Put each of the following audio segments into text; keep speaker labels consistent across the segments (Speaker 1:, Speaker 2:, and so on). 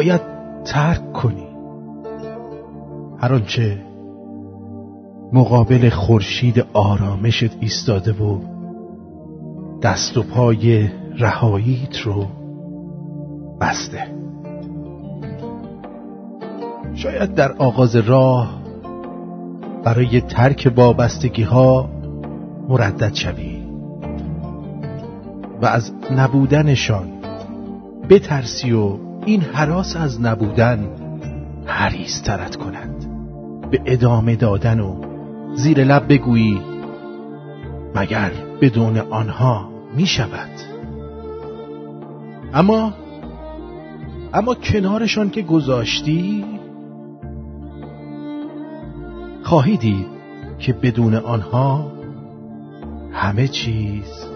Speaker 1: باید ترک کنی. هر آنچه مقابل خورشید آرامشت ایستاده و دست و پای رهاییت رو بسته. شاید در آغاز راه برای ترک وابستگی ها مردد شوی و از نبودنشان بترسی و این حراس از نبودن حریص ترت کند. به ادامه دادن و زیر لب بگویی مگر بدون آنها می شود؟ اما اما کنارشان که گذاشتی خواهی دید که بدون آنها همه چیز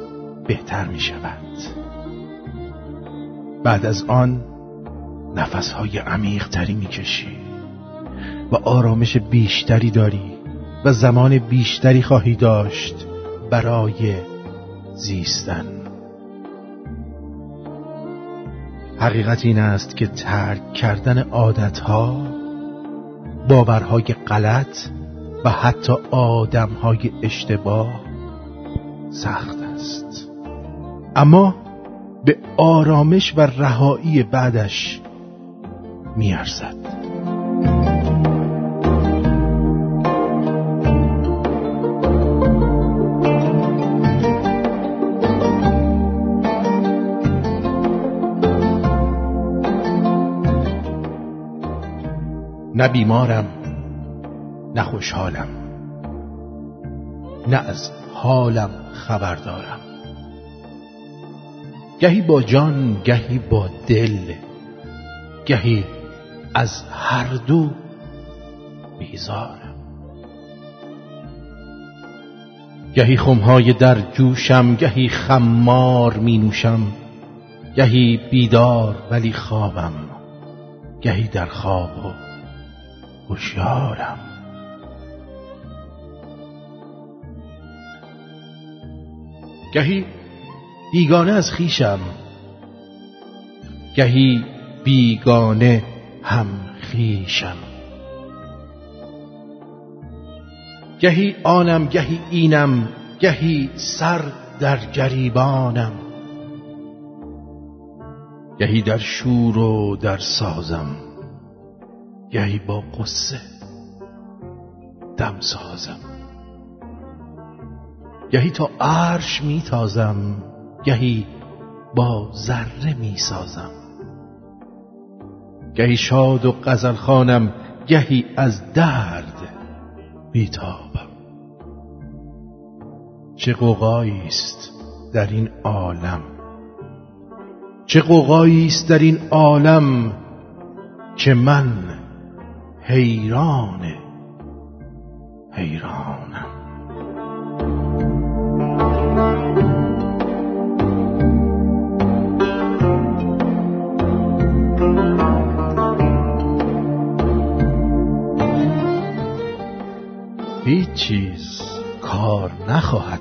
Speaker 1: بهتر می شود. بعد از آن نفسهای عمیق تری می کشی و آرامش بیشتری داری و زمان بیشتری خواهی داشت برای زیستن. حقیقت این است که ترک کردن عادتها باورهای غلط و حتی آدمهای اشتباه سخت است. اما به آرامش و رهایی بعدش میارزد. نه بیمارم نه خوشحالم نه از حالم خبر دارم گهی با جان گهی با دل گهی از هر دو بیزارم. گهی خمهای در جوشم گهی خمار می نوشم گهی بیدار ولی خوابم گهی در خواب و هوشیارم. گهی بیگانه از خیشم گهی بیگانه هم خیشم گهی آنم گهی اینم گهی سر در گریبانم. گهی در شور و در سازم. گهی با قصه دم سازم. گهی تا عرش میتازم گهی با ذره می‌سازم. گهی شاد و غزل خانم گهی از درد میتابم چه قوقایی است در این عالم؟ چه قوقایی است در این عالم که من حیران حیرانم؟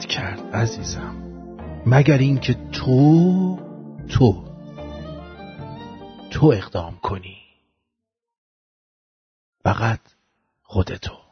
Speaker 1: کرد عزیزم. مگر اینکه تو تو تو اقدام کنی. فقط خودتو.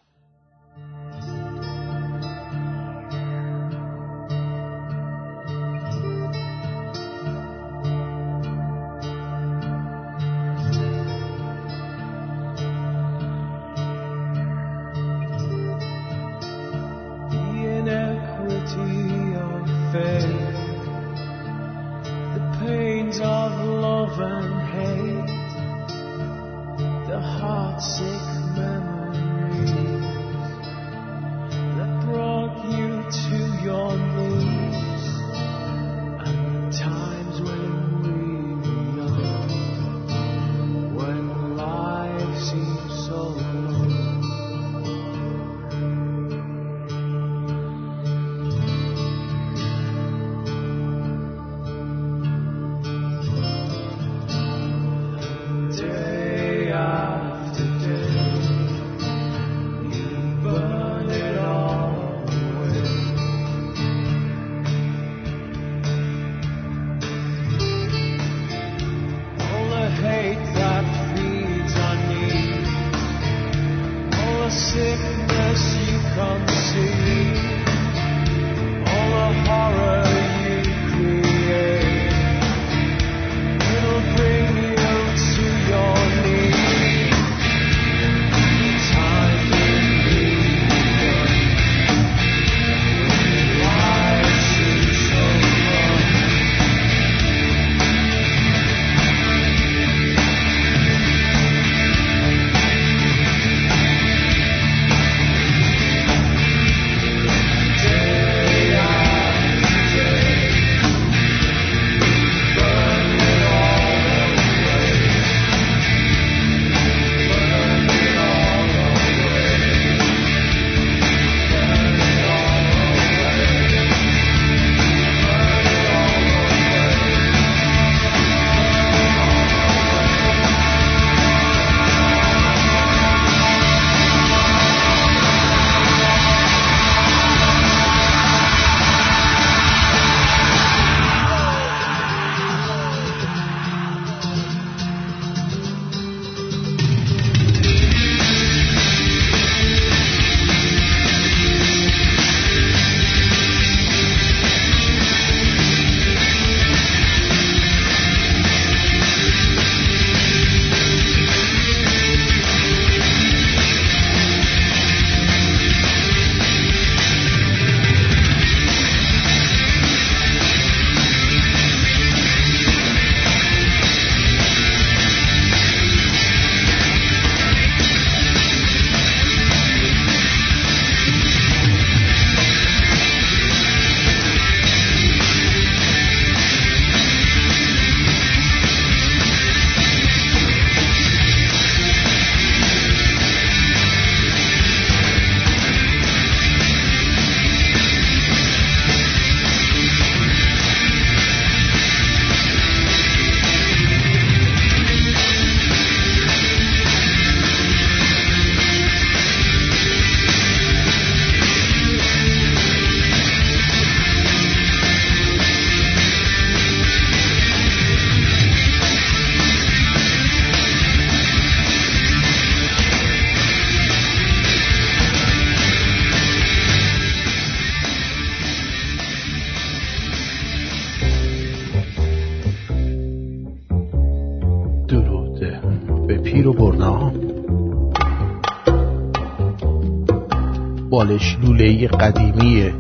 Speaker 1: بالش لوله قدیمی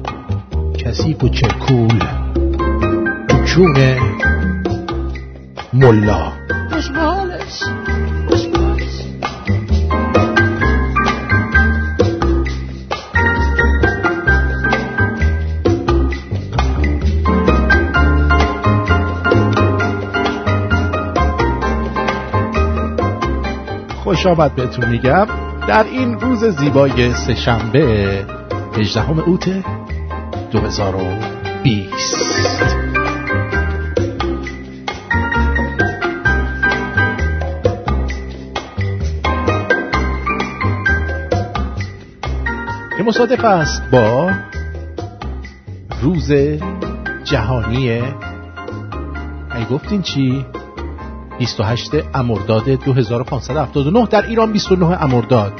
Speaker 1: کثیف و چکول. چون ملا. خوش آمد بهتون میگم. در این روز زیبای سهشنبه 18 اوت 2020 که مصادف است با روز جهانی ای گفتین چی؟ 28 امرداد 2579 در ایران 29 امرداد.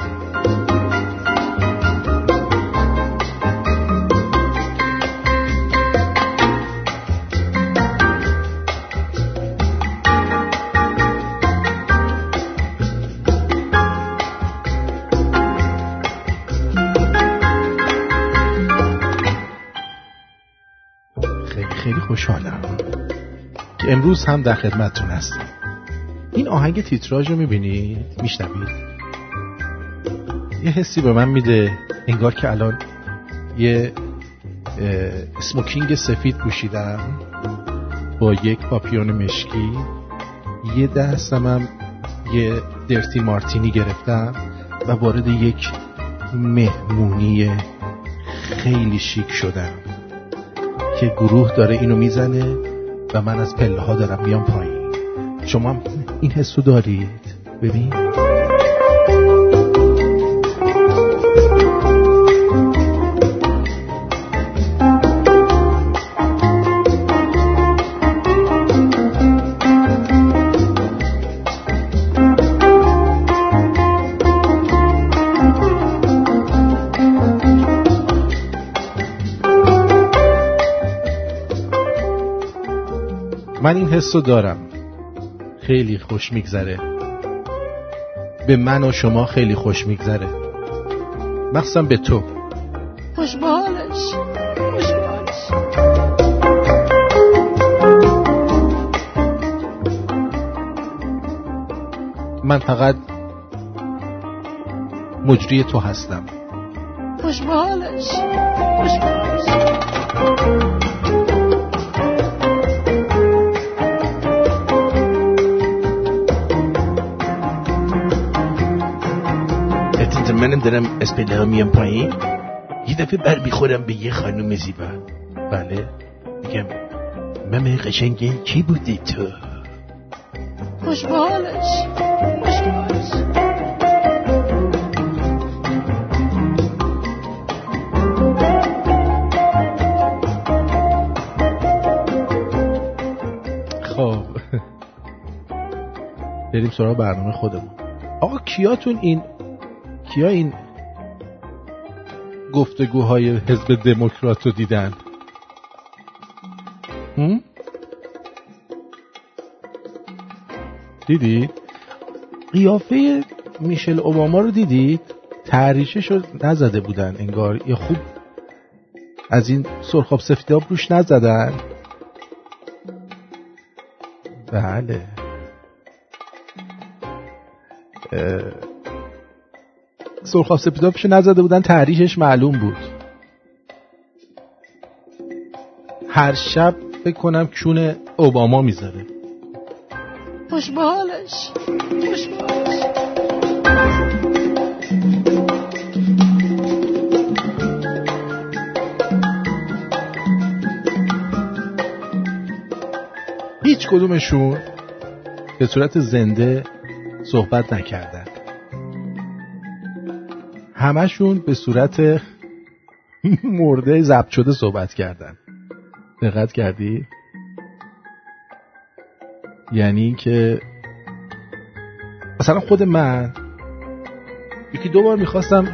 Speaker 1: خیلی خیلی خوشحالم. که امروز هم در خدمتتون هستم. آهنگ تیتراژ رو می‌بینید میشنوید یه حسی به من میده انگار که الان یه اسموکینگ سفید پوشیدم با یک پاپیون مشکی. یه دستم هم یه درتی مارتینی گرفتم و وارد یک مهمونی خیلی شیک شدم که گروه داره اینو می‌زنه و من از پله ها دارم میام پایین. شما این حسو دارید؟ ببین. من این حسو دارم. خیلی خوش میگذره. به من و شما خیلی خوش میگذره. مخصوصا به تو.
Speaker 2: خوشبالش خوشبالش
Speaker 1: من فقط مجری تو هستم.
Speaker 2: خوشبالش خوشبالش
Speaker 1: منم دارم از پله ها میام پایین. یه دفعه بر می‌خورم به یه خانوم زیبا. بله. میگم ممه قشنگه کی بودی تو؟
Speaker 2: خوشبالش خوشبالش
Speaker 1: خب. بریم سراغ برنامه خودمون. آقا کیاتون این کیا این گفتگوهای حزب دموکرات رو دیدن؟ دیدید قیافه میشل اوباما رو دیدید تحریشش رو نزده بودن انگار یا خوب از این سرخاب سفیداب روش نزدن. بله. سرخاب سپیدافشو نزده بودن تحریشش معلوم بود. هر شب فکر کنم کون اوباما می‌ذاره.
Speaker 2: خوشبالش خوشبالش
Speaker 1: هیچ کدومشون به صورت زنده صحبت نکردن. همشون به صورت مرده ضبط شده صحبت کردن. دقت کردی؟ یعنی که مثلا خود من یکی دو بار می‌خواستم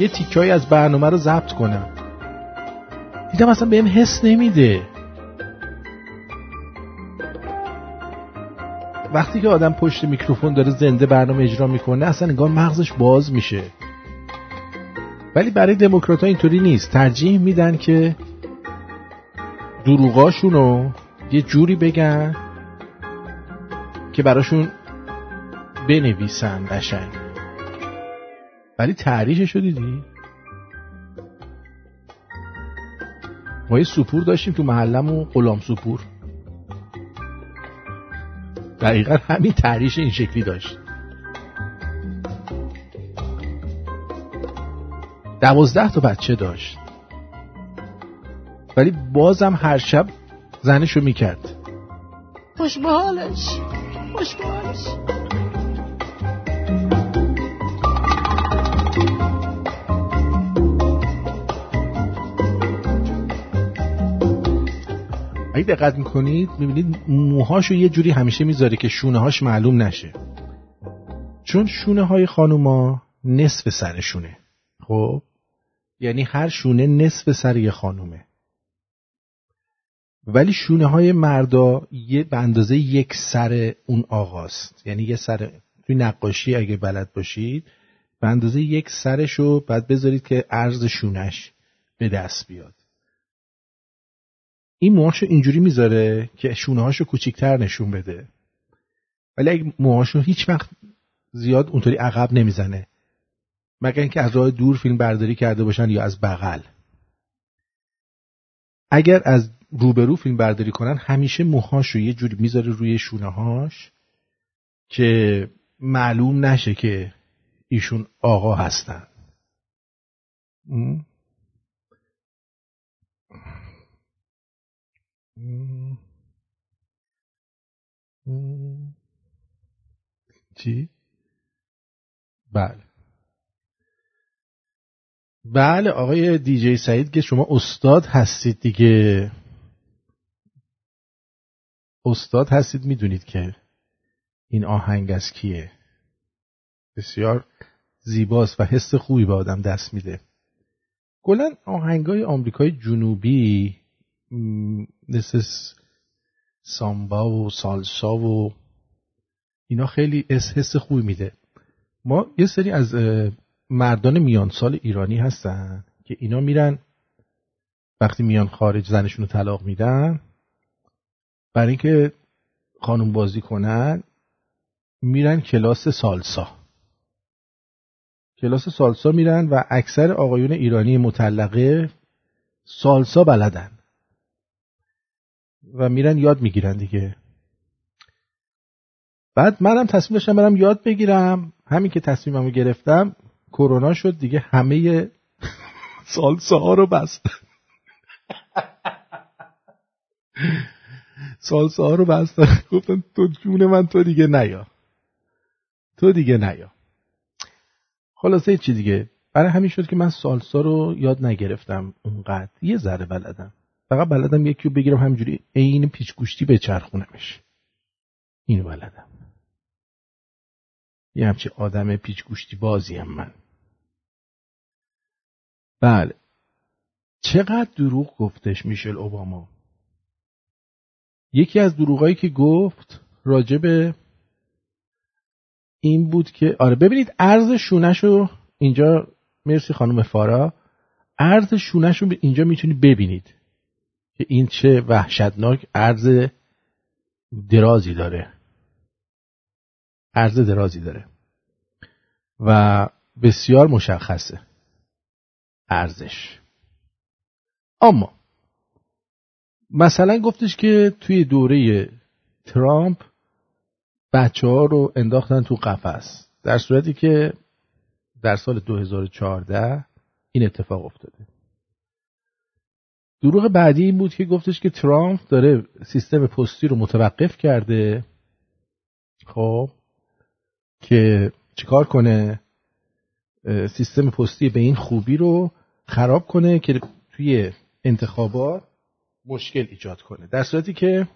Speaker 1: یه تیکایی از برنامه رو ضبط کنم. دیدم اصلا بهم حس نمیده. وقتی که آدم پشت میکروفون داره زنده برنامه اجرا می‌کنه اصلا انگار مغزش باز میشه. ولی برای دموکرات اینطوری نیست. ترجیح میدن که دروغاشون رو یه جوری بگن که براشون بنویسن قشنگ. ولی تعریفش رو دیدی؟ ما یه سپور داشتیم تو محلمون غلام سپور دقیقا همین تعریش این شکلی داشت. دوازده تا بچه داشت. ولی بازم هر شب زنشو می‌کرد.
Speaker 2: خوش به حالش خوش به حالش
Speaker 1: اگه دقت می‌کنید می‌بینید موهاشو یه جوری همیشه می‌ذاره که شونه هاش معلوم نشه. چون شونه های خانوما نصف سرشونه. خب؟ یعنی هر شونه نصف سر یه خانومه. ولی شونه های مردا یه به اندازه یک سر اون آقاست. یعنی یه سر توی نقاشی اگه بلد باشید به اندازه یک سرشو بعد بذارید که عرض شونش به دست بیاد. این موهاشو اینجوری می‌ذاره که شونه هاشو کوچیکتر نشون بده. ولی اگه موهاشو هیچ وقت زیاد اونطوری عقب نمی‌زنه. مگر اینکه از راه دور فیلم برداری کرده باشن یا از بغل. اگر از روبرو فیلم برداری کنن همیشه موهاشو یه جوری می‌ذاره روی شونه هاش که معلوم نشه که ایشون آقا هستن. چی؟ بله. بله آقای دیجی سعید که شما استاد هستید دیگه. استاد هستید می‌دونید که این آهنگ از کیه. بسیار زیباست و حس خوبی به آدم دست میده. کلا آهنگای آمریکای جنوبی مثل سامبا و سالسا و اینا خیلی حس خوبی میده. ما یه سری از مردان میان سال ایرانی هستن که اینا میرن وقتی میان خارج زنشون رو طلاق میدن برای اینکه خانم بازی کنن میرن کلاس سالسا. کلاس سالسا میرن و اکثر آقایون ایرانی مطلقه سالسا بلدن. و میرن یاد می‌گیرن دیگه. بعد منم تصمیم داشتم برم یاد بگیرم. همین که تصمیممو گرفتم کرونا شد دیگه همه سالسا ها رو بست. سالسا ها رو بستن گفتن تو جون من تو دیگه نیا. تو دیگه نیا. خلاصه چی دیگه. برای همین شد که من سالسا رو یاد نگرفتم اونقدر. یه ذره بلدم. فقط بلدم یکی رو بگیرم همینجوری عین پیچ گوشتی به چرخونمش. اینو بلدم. یه همچی آدم پیچ گوشتی بازیم من. بله. چقدر دروغ گفتش میشل اوباما؟ یکی از دروغایی که گفت راجب این بود که آره ببینید عرض شونش اینجا مرسی خانم فارا عرض شونش رو اینجا می‌تونید ببینید که این چه وحشتناک عرض درازی داره. عرض درازی داره. و بسیار مشخصه. ارزش. اما مثلا گفتش که توی دوره ترامپ بچه ها رو انداختن تو قفس در صورتی که در سال 2014 این اتفاق افتاده. دروغ بعدی این بود که گفتش که ترامپ داره سیستم پستی رو متوقف کرده خب که چیکار کنه؟ سیستم پستی به این خوبی رو خراب کنه که توی انتخابات مشکل ایجاد کنه. در صورتی که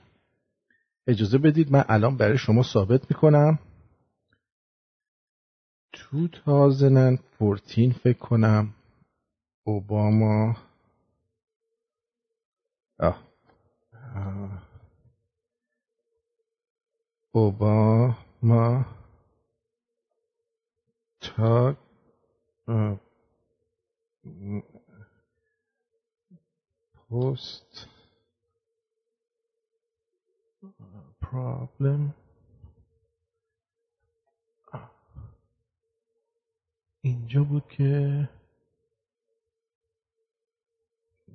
Speaker 1: اجازه بدید من الان برای شما ثابت می‌کنم. 2014 فکر کنم اوباما. آه. اوباما تا post problem. اینجا بود که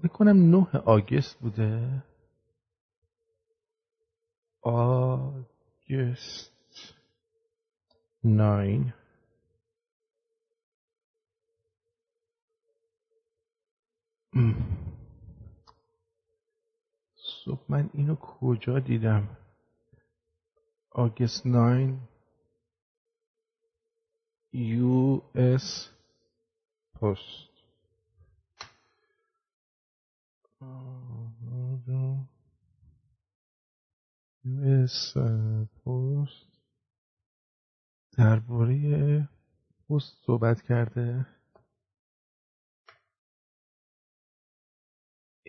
Speaker 1: بکنم نه آگست بوده. آگست ناین. صبح من اینو کجا دیدم؟ August 9 US Post. US Post. درباره پست صحبت کرده.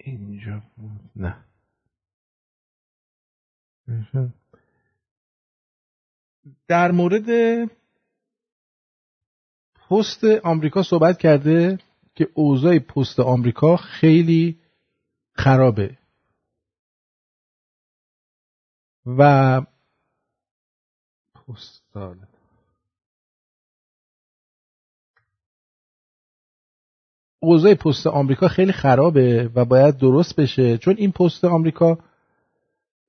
Speaker 1: اینجا بود. نه. در مورد پست آمریکا صحبت کرده که اوضاع پست آمریکا خیلی خرابه. و پستال اوضاع پست آمریکا خیلی خرابه و باید درست بشه. چون این پست آمریکا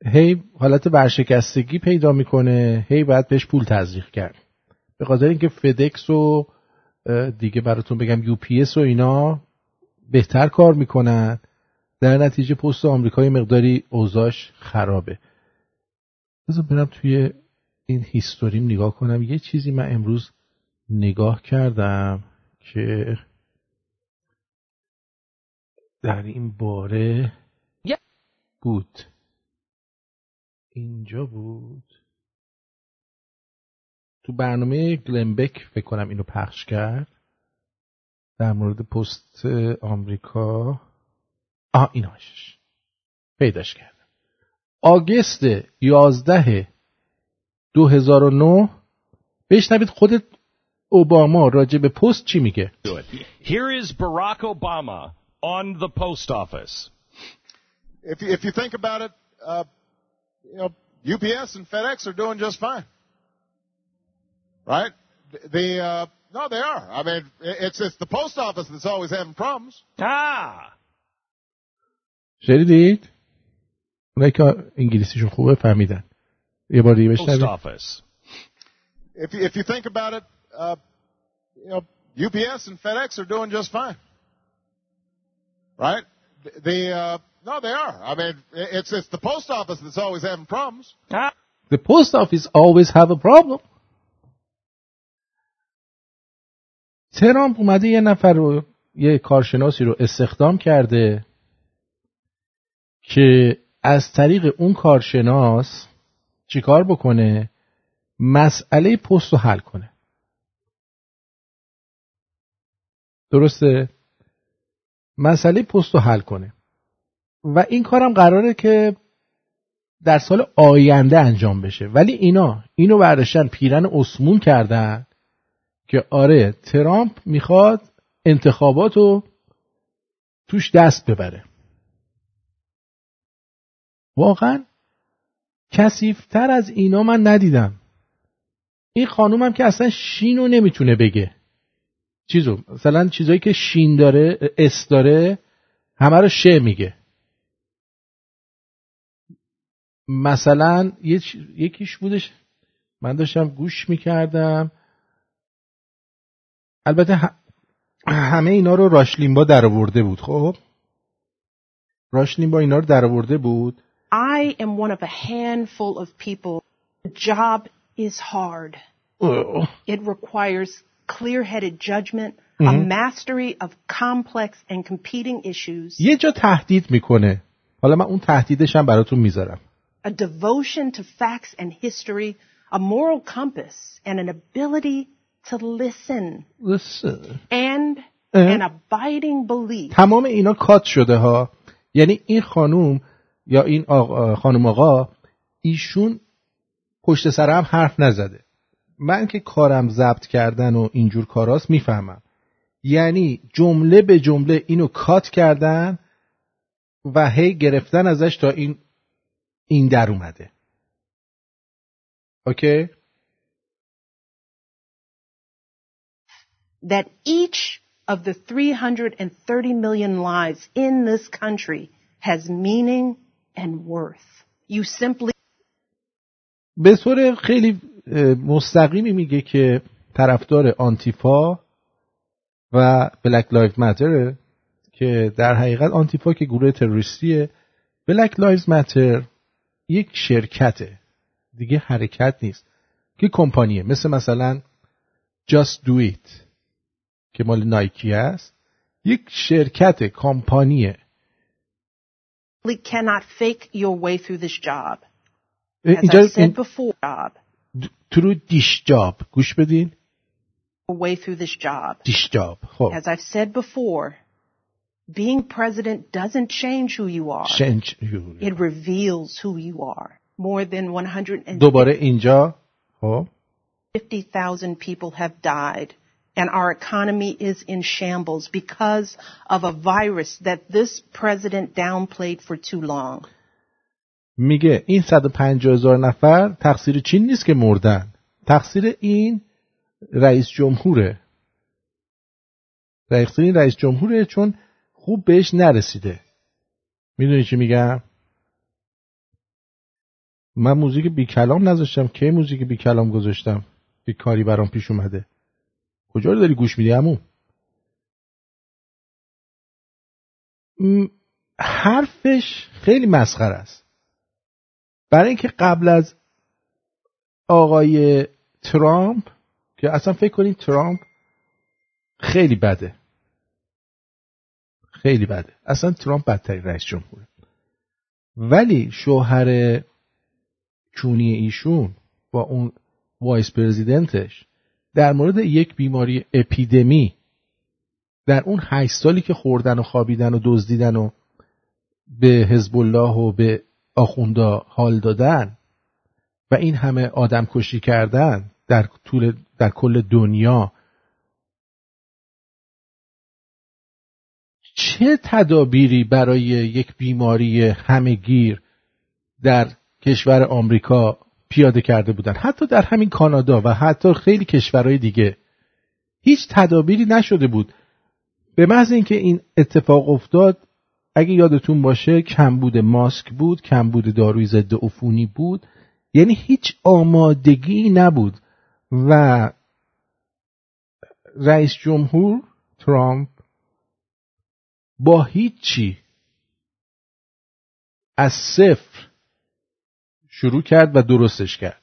Speaker 1: هی حالت ورشکستگی پیدا می‌کنه هی باید بهش پول تزریق کرد. به خاطر اینکه FedEx و دیگه براتون بگم UPS و اینا بهتر کار می‌کنن. در نتیجه پست آمریکا یه مقداری اوضاش خرابه. بذار برم توی این history م نگاه کنم. یه چیزی من امروز نگاه کردم که در این باره بود. اینجا بود. تو برنامه گلنبک فکر کنم اینو پخش کرد. در مورد پست آمریکا. آه این هاشش پیداش کردم. آگست 11 2009 بشنوید خودت اوباما راجع به پست چی میگه.
Speaker 3: Here is Barack Obama on the post office.
Speaker 4: If you, if you think about it, uh, you know, UPS and FedEx are doing just fine. Right? The, uh, no, they are. I mean, it's, it's the post office that's always having problems.
Speaker 3: Ah!
Speaker 1: شنیدید؟ اونایی که انگلیسیشون خوبه فهمیدن یه بار دیگه
Speaker 3: Post
Speaker 1: بشنوید
Speaker 3: office.
Speaker 4: If you, if you think about it, uh, you know, UPS and FedEx are doing just fine. Right? The, uh, no, they are. I mean, it's, it's the post office that's always having problems.
Speaker 3: Ah!
Speaker 1: The post office always have a problem. ترامپ اومده یه نفر رو یه کارشناسی رو استخدام کرده که از طریق اون کارشناس چیکار بکنه مسئله پست رو حل کنه درسته مسئله پست رو حل کنه. و این کارم قراره که در سال آینده انجام بشه. ولی اینا اینو برداشتن پیرن اسمون کردن که آره ترامپ می‌خواد انتخابات رو توش دست ببره. واقعا کسیفتر از اینا من ندیدم. این خانومم که اصلا شینو نمی‌تونه بگه. چیزو مثلا چیزایی که شین داره اس داره همه رو شه میگه مثلا یه چ- یکیش بودش من داشتم گوش می‌کردم البته ه- همه اینا رو راشلیمبا در آورده بود خب راشلیمبا اینا رو در آورده بود
Speaker 5: I am one of a handful of people. The job is hard.
Speaker 1: اوه.
Speaker 5: It requires clear-headed judgment, a mastery of complex and competing issues,
Speaker 1: یه جا تهدید میکنه حالا من اون تهدیدش هم براتون میذارم
Speaker 5: a devotion to facts and history, a moral compass, and an ability to listen, and an abiding belief
Speaker 1: تمام اینا کات شده ها یعنی این خانوم یا این آقا خانوم آقا ایشون پشت سرم حرف نزده من که کارم ضبط کردن و اینجور کاراست می‌فهمم. یعنی جمله به جمله اینو کات کردن و هی گرفتن ازش تا این این در اومده. OK؟
Speaker 5: That each of the 330 million lives in this country has meaning and worth. You simply
Speaker 1: به طور خیلی مستقیمی میگه که طرفدار آنتیفا و Black Lives Matter که در حقیقت آنتیفا که گروه تروریستیه Black Lives Matter یک شرکته. دیگه حرکت نیست. که کمپانیه. مثل مثلا Just Do It که مال Nike است یک شرکت کمپانیه.
Speaker 5: Cannot fake your way through this job. As I said before, job.
Speaker 1: through this job. گوش بدین.
Speaker 5: way through this job.
Speaker 1: This job. خب.
Speaker 5: As I've said before, being president doesn't change who you are.
Speaker 1: Change you.
Speaker 5: It reveals who you are. More than 150,000
Speaker 1: دوباره اینجا خب
Speaker 5: 50,000 people have died and our economy is in shambles because of a virus that this president downplayed for too long.
Speaker 1: میگه این 150 هزار نفر تقصیر چین نیست که مردن. تقصیر این رئیس جمهوره. تقصیر رئیس جمهوره چون خوب بهش نرسیده. می‌دونی چی میگم؟ من موزیک بی کلام نذاشتم. کی موزیک بی کلام گذاشتم؟ که کاری برام پیش اومده. کجا رو داری گوش میدی همون حرفش خیلی مسخره است. برای اینکه قبل از آقای ترامپ که اصلا فکر کنید ترامپ خیلی بده. خیلی بده. اصلا ترامپ بدترین رئیس جمهوره. ولی شوهر جونی ایشون با اون vice president ش در مورد یک بیماری اپیدمی در اون هشت سالی که خوردن و خوابیدن و دزدیدن و به حزب الله و به آخوندا حال دادن و این همه آدم کشی کردن در طول در کل دنیا چه تدابیری برای یک بیماری همه گیر در کشور آمریکا پیاده کرده بودن؟ حتی در همین کانادا و حتی خیلی کشورهای دیگه هیچ تدابیری نشده بود. به محض اینکه این اتفاق افتاد اگه یادتون باشه کمبود ماسک بود کمبود داروی ضد عفونی بود یعنی هیچ آمادگی نبود و رئیس جمهور ترامپ با هیچی از صفر شروع کرد و درستش کرد.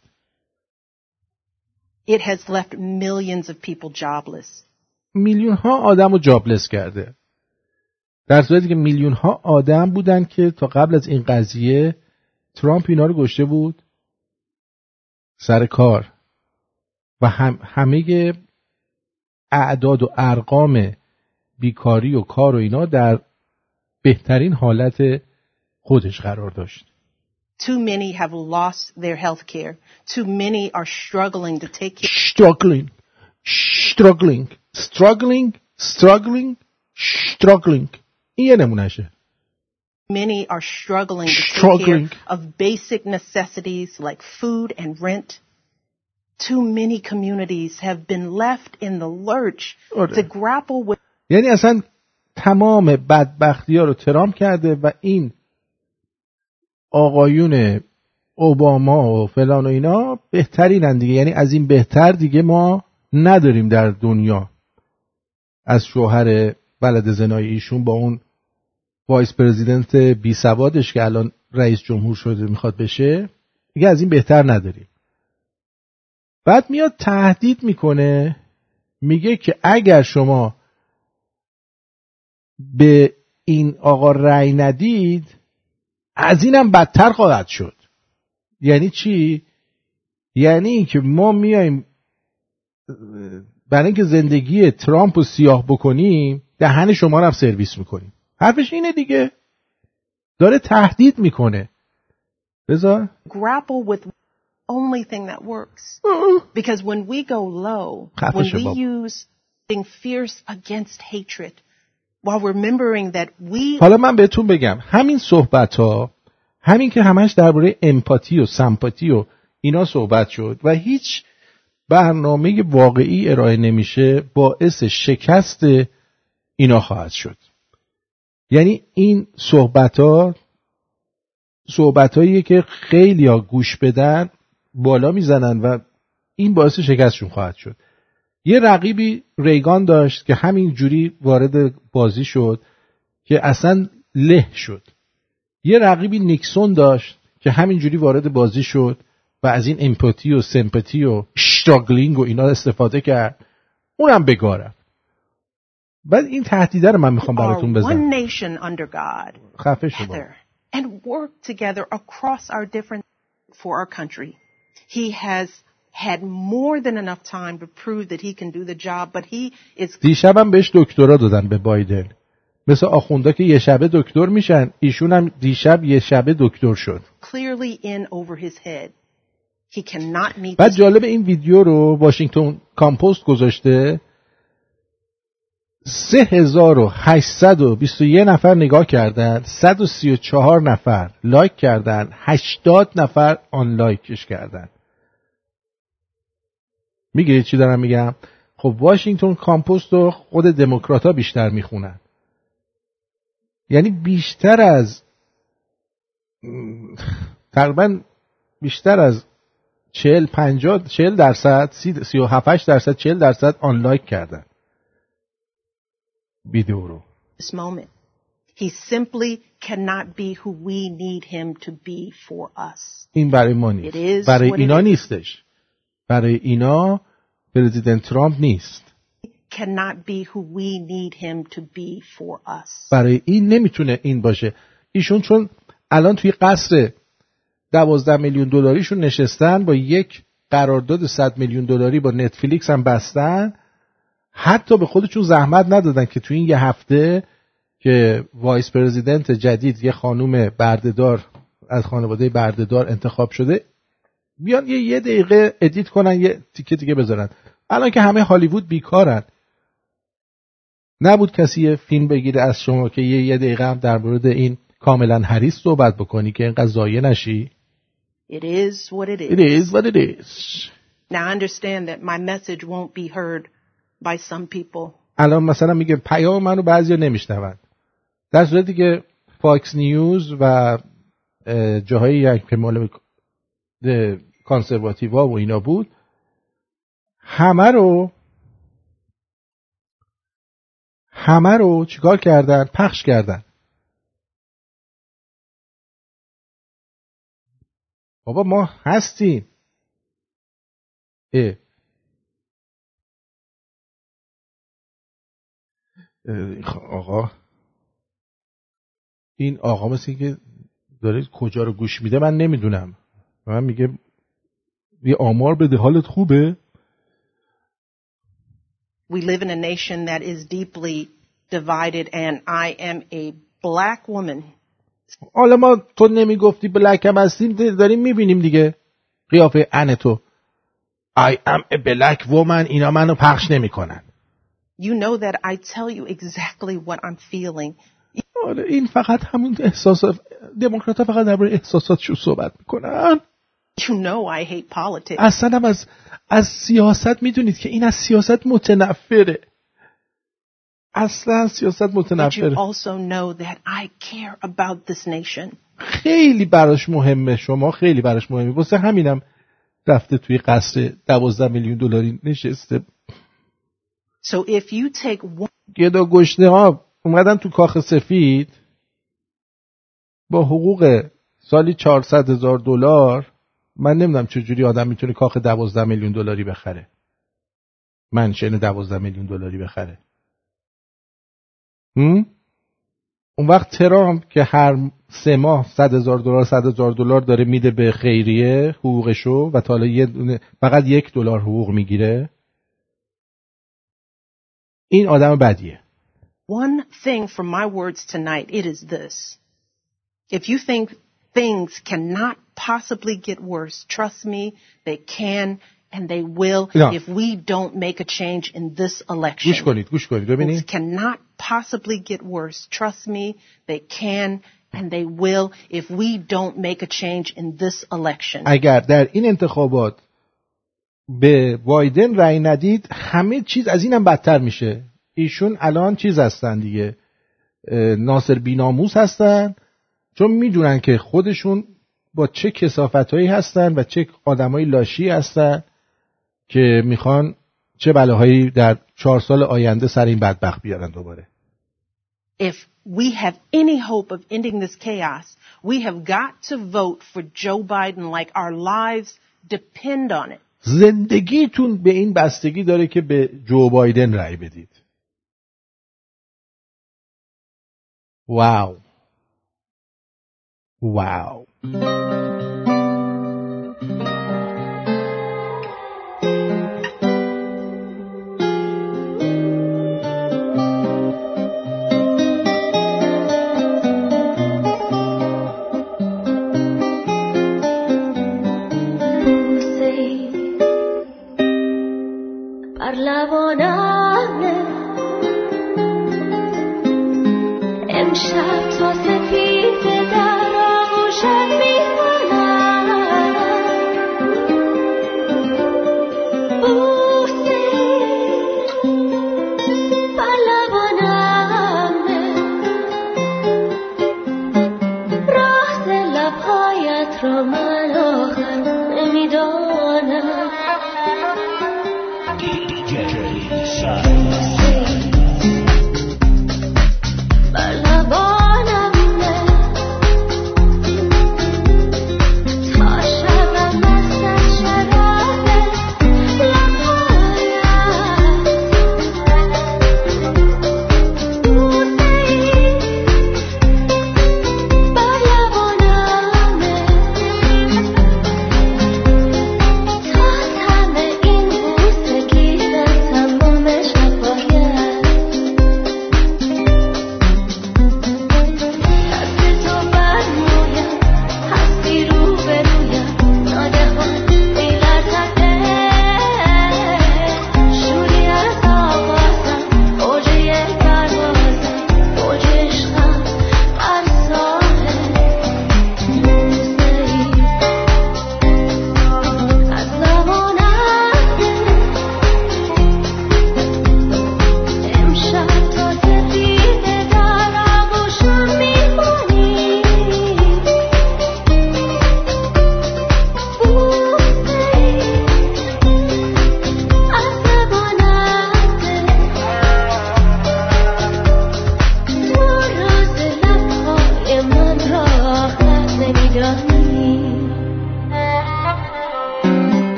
Speaker 5: It has left millions of people jobless.
Speaker 1: میلیون ها آدم رو جابلس کرده. در صورتی که میلیون ها آدم بودن که تا قبل از این قضیه ترامپ اینا رو گشته بود سر کار و هم همه اعداد و ارقام بیکاری و کار و اینا در بهترین حالت خودش قرار داشت.
Speaker 5: Too many have lost their health care. Too many are struggling to take care.
Speaker 1: Struggling. Struggling. Struggling. Struggling. Struggling. این نمونهشه.
Speaker 5: Many are struggling to take care of basic necessities like food and rent. Too many communities have been left in the lurch to grapple with
Speaker 1: یعنی اصلا تمام بدبختی ها رو ترام کرده و این آقایون اوباما و فلان و اینا بهترینن دیگه یعنی از این بهتر دیگه ما نداریم در دنیا از شوهر بلد زنای ایشون با اون وایس پرزیدنت بی سوادش که الان رئیس جمهور شده می‌خواد بشه دیگه از این بهتر نداریم. بعد میاد تهدید می‌کنه میگه که اگر شما به این آقا رأی ندید از اینم بدتر خواهد شد. یعنی چی؟ یعنی اینکه ما میایم برای اینکه زندگی ترامپ رو سیاه بکنیم دهن شما رو هم سرویس می‌کنیم. حرفش اینه دیگه. داره تهدید می‌کنه. بذار
Speaker 5: grapple with only thing that works. Because when we go low, when we use being fierce against hatred, while remembering that we
Speaker 1: حالا من بهتون بگم همین صحبت ها همین که همش درباره امپاتی و سمپاتی و اینا صحبت شد و هیچ برنامه واقعی ارائه نمیشه باعث شکست اینا خواهد شد. یعنی این صحبت ها صحبت که خیلی ها گوش بدن بالا می‌زنن و این باعث شکستشون خواهد شد. یه رقیبی ریگان داشت که همین جوری وارد بازی شد که اصلا له شد. یه رقیبی نیکسون داشت که همین جوری وارد بازی شد و از این امپاتی و سمپاتی و شتاگلینگ و اینا استفاده کرد. اونم بگارم بعد این تهدیده رو من می‌خوام براتون بزنم خفه شما
Speaker 5: and work together across our different for our country. He has had more than enough time to prove that he can do the job, but he is
Speaker 1: دیشبم بهش دکترا دادن به بایدن. مثل آخوندا که یه شبه دکتر میشن ایشون هم دیشب یه شبه دکتر شد.
Speaker 5: Clearly in over his head. He cannot meet
Speaker 1: بعد جالب این ویدیو رو واشنگتن کامپوست گذاشته 3821 نفر نگاه کردن 134 نفر like کردن 80 نفر unlike ش کردن می‌گیرید چی دارم میگم؟ خب واشنگتن Compost رو خود دموکراتا بیشتر می‌خونن. یعنی بیشتر از تقریبا بیشتر از 40 50 40 درصد 37 درصد 40 درصد unlike کردن. رو
Speaker 5: this moment. He simply cannot be who we need him to be for us.
Speaker 1: این برای ما نیست. برای اینا نیستش. برای اینا پرزیدنت ترامپ نیست.
Speaker 5: Cannot be who we need him to be for us.
Speaker 1: برای این نمی‌تونه این باشه. ایشون چون الان توی قصر دوازده میلیون دلاریشون نشستن با یک قرارداد 100 میلیون دلاری با نتفلیکس هم بستن حتی به خودشون زحمت ندادن که تو این یه هفته که vice president جدید یه خانوم بردهدار از خانواده بردهدار انتخاب شده بیان یه یه دقیقه edit کنن یه تیکه دیگه بذارن الان که همه هالیوود بیکارن نبود کسی یه فیلم بگیره از شما که یه یه دقیقه هم در مورد این کامالا هریس صحبت بکنی که اینقدر ضایع نشی
Speaker 5: It is what it is.
Speaker 1: It is what it is.
Speaker 5: Now understand that my message won't be heard by some people.
Speaker 1: الان مثلا میگه پیام منو بعضیا نمیشنون در صورتی که فاکس نیوز و جاهای که مال کانسرواتیوا و اینا بود همه رو همه رو چیکار کردن پخش کردن بابا ما هستیم. آقا. این آقا مثل که داره کجا رو گوش میده من نمی‌دونم. من میگه یه آمار بده حالت خوبه؟
Speaker 5: We live in a nation that is deeply divided and I am a black woman.
Speaker 1: حالا ما تو نمی‌گفتی بلک هم هستیم داریم می‌بینیم دیگه. قیافه ان تو. I am a black woman اینا منو پخش نمی‌کنن.
Speaker 5: You know that I tell you exactly what I'm feeling.
Speaker 1: آره این فقط همون احساسات دموکرات فقط درباره احساساتشون صحبت می‌کنن.
Speaker 5: You know I hate politics.
Speaker 1: اصلا هم از از سیاست می‌دونید که این از سیاست متنفره. اصلا سیاست متنفره. خیلی براش مهمه شما خیلی براش مهمه. واسه همینم رفته توی قصر دوازده میلیون دلاری نشسته.
Speaker 5: So if you take one...
Speaker 1: گدا گشنه ها اومدن تو کاخ سفید با حقوق سالی 400 هزار دلار من نمی‌دونم چجوری آدم می‌تونه کاخ دوازده میلیون دلاری بخره. منشن دوازده میلیون دلاری بخره. اون وقت ترامپ که هر سه ماه صد هزار دلار صد هزار دلار داره میده به خیریه حقوقشو و تا حالا فقط یک دلار حقوق می‌گیره این آدم بدیه
Speaker 5: One thing from my words tonight, it is this. If you think things cannot possibly get worse. Trust me, they can and they will no. if we don't make a change in this election.
Speaker 6: گوش کنید, گوش کنید. ببینید.
Speaker 5: cannot possibly get worse. Trust me, they can and they will if we don't make a change in this election.
Speaker 6: اگر در این انتخابات به بایدن رأی ندید همه چیز از اینم بدتر میشه. ایشون الان چیز هستن دیگه. ناصر بیناموس هستن. چون می‌دونن که خودشون با چه کسافتهایی هستن و چه آدمای لاشی هستن که می‌خوان چه بلاهایی در چهار سال آینده سر این بدبخت بیارن دوباره.
Speaker 5: If we have any hope of ending this chaos, we have got to vote for Joe Biden like our lives depend on it.
Speaker 6: زندگیتون به این بستگی داره که به جو بایدن رأی بدید. واو. واو.
Speaker 1: shine.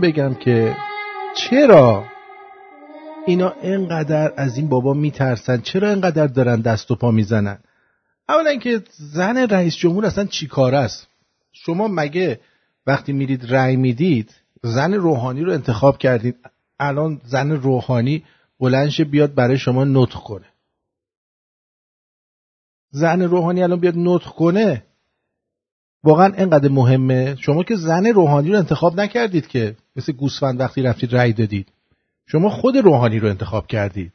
Speaker 1: بهتون بگم که چرا اینا انقدر از این بابا میترسن؟ چرا انقدر دارن دست و پا می‌زنن؟ اولا اینکه زن رئیس جمهور اصلا چی کار است؟ شما مگه وقتی میرید رأی می‌دید زن روحانی رو انتخاب کردید الان زن روحانی بلنش بیاد برای شما نطق کنه؟ زن روحانی الان بیاد نطق کنه؟ واقعا انقدر مهمه؟ شما که زن روحانی رو انتخاب نکردید که مثل گوسفند وقتی رفتید رأی دادید. شما خود روحانی رو انتخاب کردید.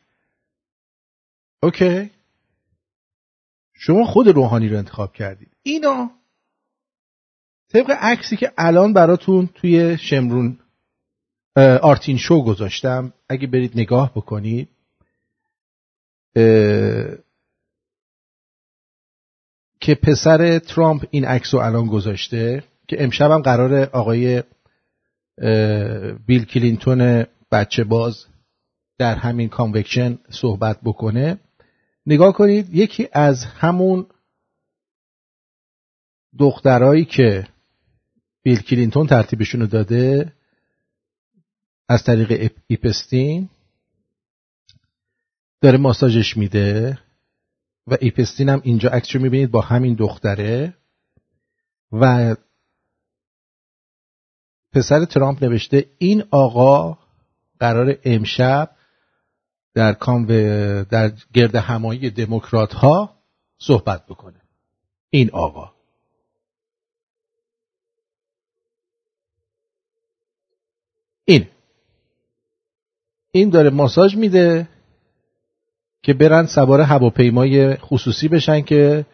Speaker 1: اوکی؟ شما خود روحانی رو انتخاب کردید. اینا طبق عکسی که الان براتون توی شمرون آرتین شو گذاشتم. اگه برید نگاه بکنید که پسر ترامپ این عکس رو الان گذاشته که امشب هم قرار آقای بیل کلینتون بچه باز در همین convention صحبت بکنه. نگاه کنید یکی از همون دخترایی که بیل کلینتون ترتیبشون داده از طریق ایپستین داره ماساژش میده و ایپستین هم اینجا عکس رو می‌بینید با همین دختره و پسر ترامپ نوشته این آقا قرار امشب در کام در گرد همایی دموکرات ها صحبت بکنه. این آقا. این. این داره ماساژ میده که برن سوار هواپیمای خصوصی بشن که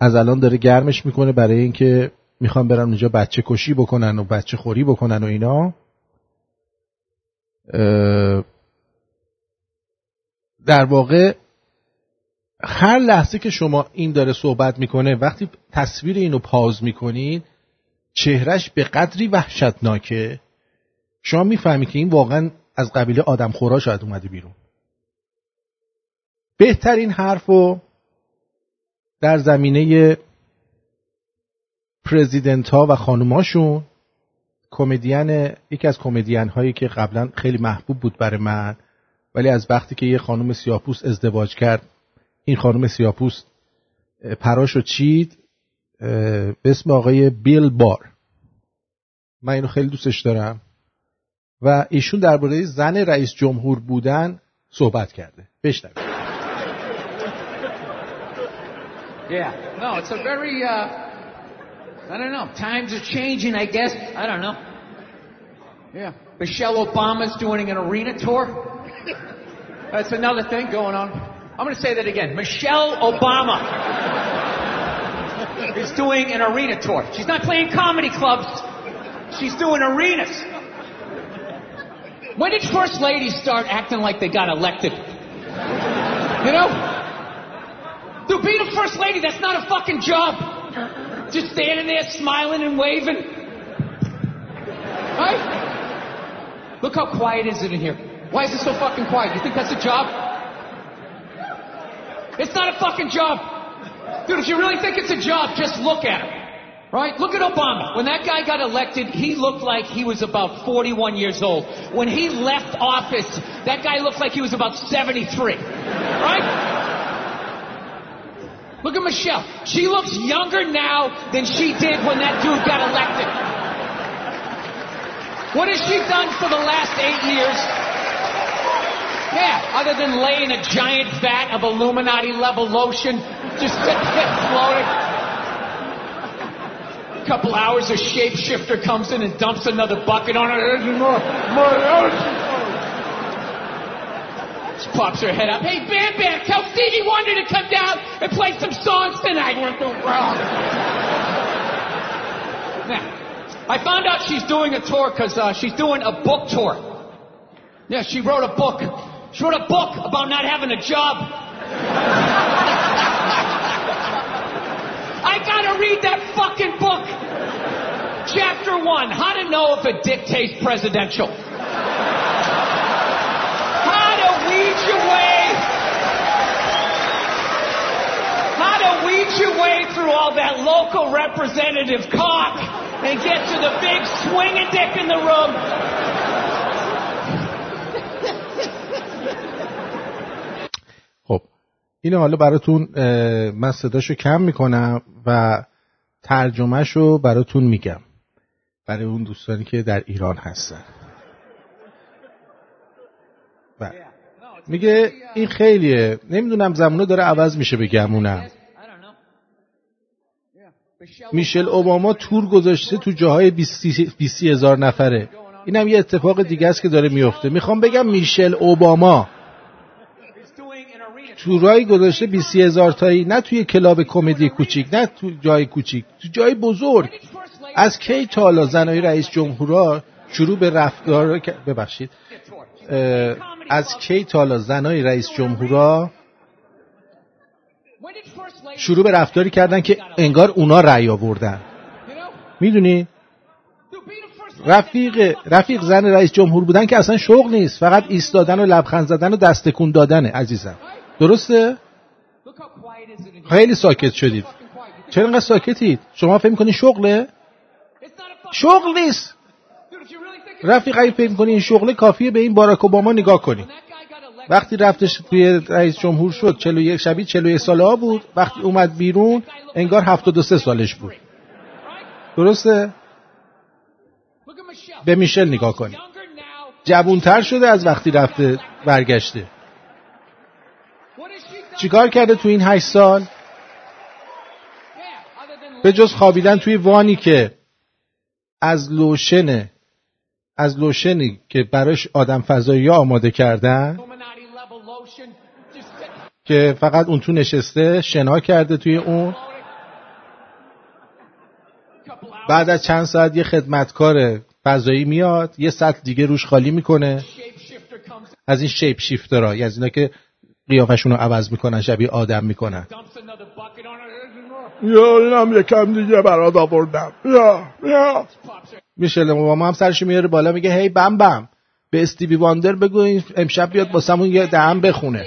Speaker 1: از الان داره گرمش می‌کنه برای اینکه می‌خوان برن اونجا بچه کشی بکنن و بچه خوری بکنن و اینا. در واقع هر لحظه که شما این داره صحبت می‌کنه وقتی تصویر اینو پاز می‌کنید چهرش به قدری وحشتناکه. شما می‌فهمی که این واقعا از قبیله آدم خورا شاید اومده بیرون. بهترین حرف در زمینه پرزیدنت ها و خانوماشون کمدین یکی از کمدین هایی که قبلا خیلی محبوب بود برای من ولی از وقتی که یه خانم سیاپوست ازدواج کرد این خانم سیاپوست پراش و چید به اسم آقای بیل بار. من اینو خیلی دوستش دارم. و ایشون درباره زن رئیس جمهور بودن صحبت کرده. بشنوید.
Speaker 7: Yeah. No, it's a very, uh, I don't know. Times are changing, I guess. I don't know. Yeah. Michelle Obama's doing an arena tour. That's another thing going on. I'm going to say that again. Michelle Obama is doing an arena tour. She's not playing comedy clubs. She's doing arenas. When did first ladies start acting like they got elected? You know? Dude, be the first lady, that's not a fucking job. Uh-uh. Just standing there smiling and waving. Right? Look how quiet is it in here. Why is it so fucking quiet? You think that's a job? It's not a fucking job. Dude, if you really think it's a job, just look at him. Right? Look at Obama. When that guy got elected, he looked like he was about 41 years old. When he left office, that guy looked like he was about 73. Right? Look at Michelle. She looks younger now than she did when that dude got elected. What has she done for the last eight years? Yeah, other than laying a giant vat of Illuminati level lotion, just floating. A couple hours, a shapeshifter comes in and dumps another bucket on her. More, more she pops her head up. Hey, Bam Bam, tell Stevie Wonder to come down and play some songs tonight. Now, I found out she's doing a tour because uh, she's doing a book tour. Yeah, she wrote a book. She wrote a book about not having a job. I gotta read that fucking book. Chapter one, how to know if a dictate's presidential. Your way. How to weed your way through all that local representative cock and get to the big swinging dick in the room.
Speaker 1: خب اینو حالا براتون من صداشو کم می‌کنم و ترجمهشو براتون میگم برای اون دوستانی که در ایران هستن میگه این خیلیه. نمی‌دونم زمانه داره عوض میشه به گمونم. میشل اوباما تور گذاشته تو جاهای 20 هزار نفره. اینم یه اتفاق دیگه است که داره میفته. می‌خوام بگم میشل اوباما تورایی گذاشته 20 هزار تایی نه توی کلاب کمدی کوچیک نه تو جای کوچیک تو جای بزرگ. از کی تالا زنای رئیس جمهورا شروع به رفتار ببخشید. از کی تالا زنای رئیس جمهورا شروع به رفتاری کردن که انگار اونا رأی آوردن. می‌دونی؟ رفیق رفیق زن رئیس جمهور بودن که اصلا شغل نیست فقط ایستادن و لبخند زدن و دستکون دادنه عزیزم. درسته؟ خیلی ساکت شدید. چرا اینقدر ساکتید؟ شما فکر می‌کنید شغله؟ شغل نیست. رفیق اگه فکر کنی این شغل کافیه به این باراک اوباما نگاه کنی. وقتی رفتش توی رئیس جمهور شد 41 شبیه 41 ساله ها بود. وقتی اومد بیرون انگار 73 سالش بود. درسته؟ به میشل نگاه کنی. جوونتر شده از وقتی رفته برگشته. چیکار کرده تو این 8 سال؟ به جز خوابیدن توی وانی که از لوشن از لوشنی که براش آدم فضایی آماده کردن که فقط اون تو نشسته شنا کرده توی اون. بعد از چند ساعت یه خدمتکار فضایی میاد یه سطح دیگه روش خالی می‌کنه. از این شیپ شیفترها از اینا که قیافشون رو عوض می‌کنن شبیه آدم می‌کنن. یا اینم یکم دیگه برات آوردم. یا یا. میشل ما هم سرش میاره بالا میگه هی بم بم. به استیوی واندر بگو این امشب بیاد واسمون یه دهم بخونه.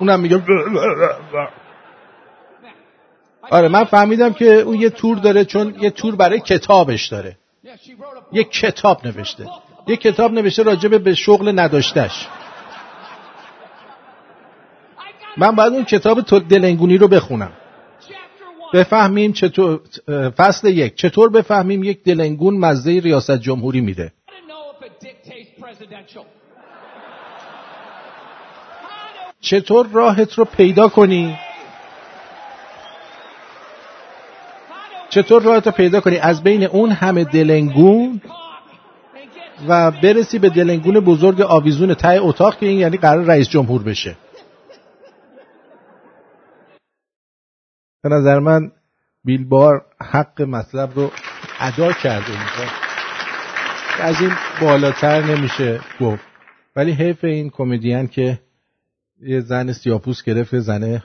Speaker 1: اونم میگه آره من فهمیدم که اون یه تور داره چون یه تور برای کتابش داره. یه کتاب نوشته. یه کتاب نوشته راجبه به شغل نداشتش من باید اون کتاب تو دلنگونی رو بخونم. بفهمیم چطور فصل یک. چطور بفهمیم یک دلنگون مزه ریاست جمهوری میده؟ چطور راهت رو پیدا کنی؟ چطور راهت رو پیدا کنی؟ از بین اون همه دلنگون و برسی به دلنگون بزرگ آویزون ته اتاق که این یعنی قرار رئیس جمهور بشه. به نظر من بیلبار حق مطلب رو ادا کرده اینجا. از این بالاتر نمیشه گفت. ولی حیف این کمدین که یه زن سیاپوس گرفت زنه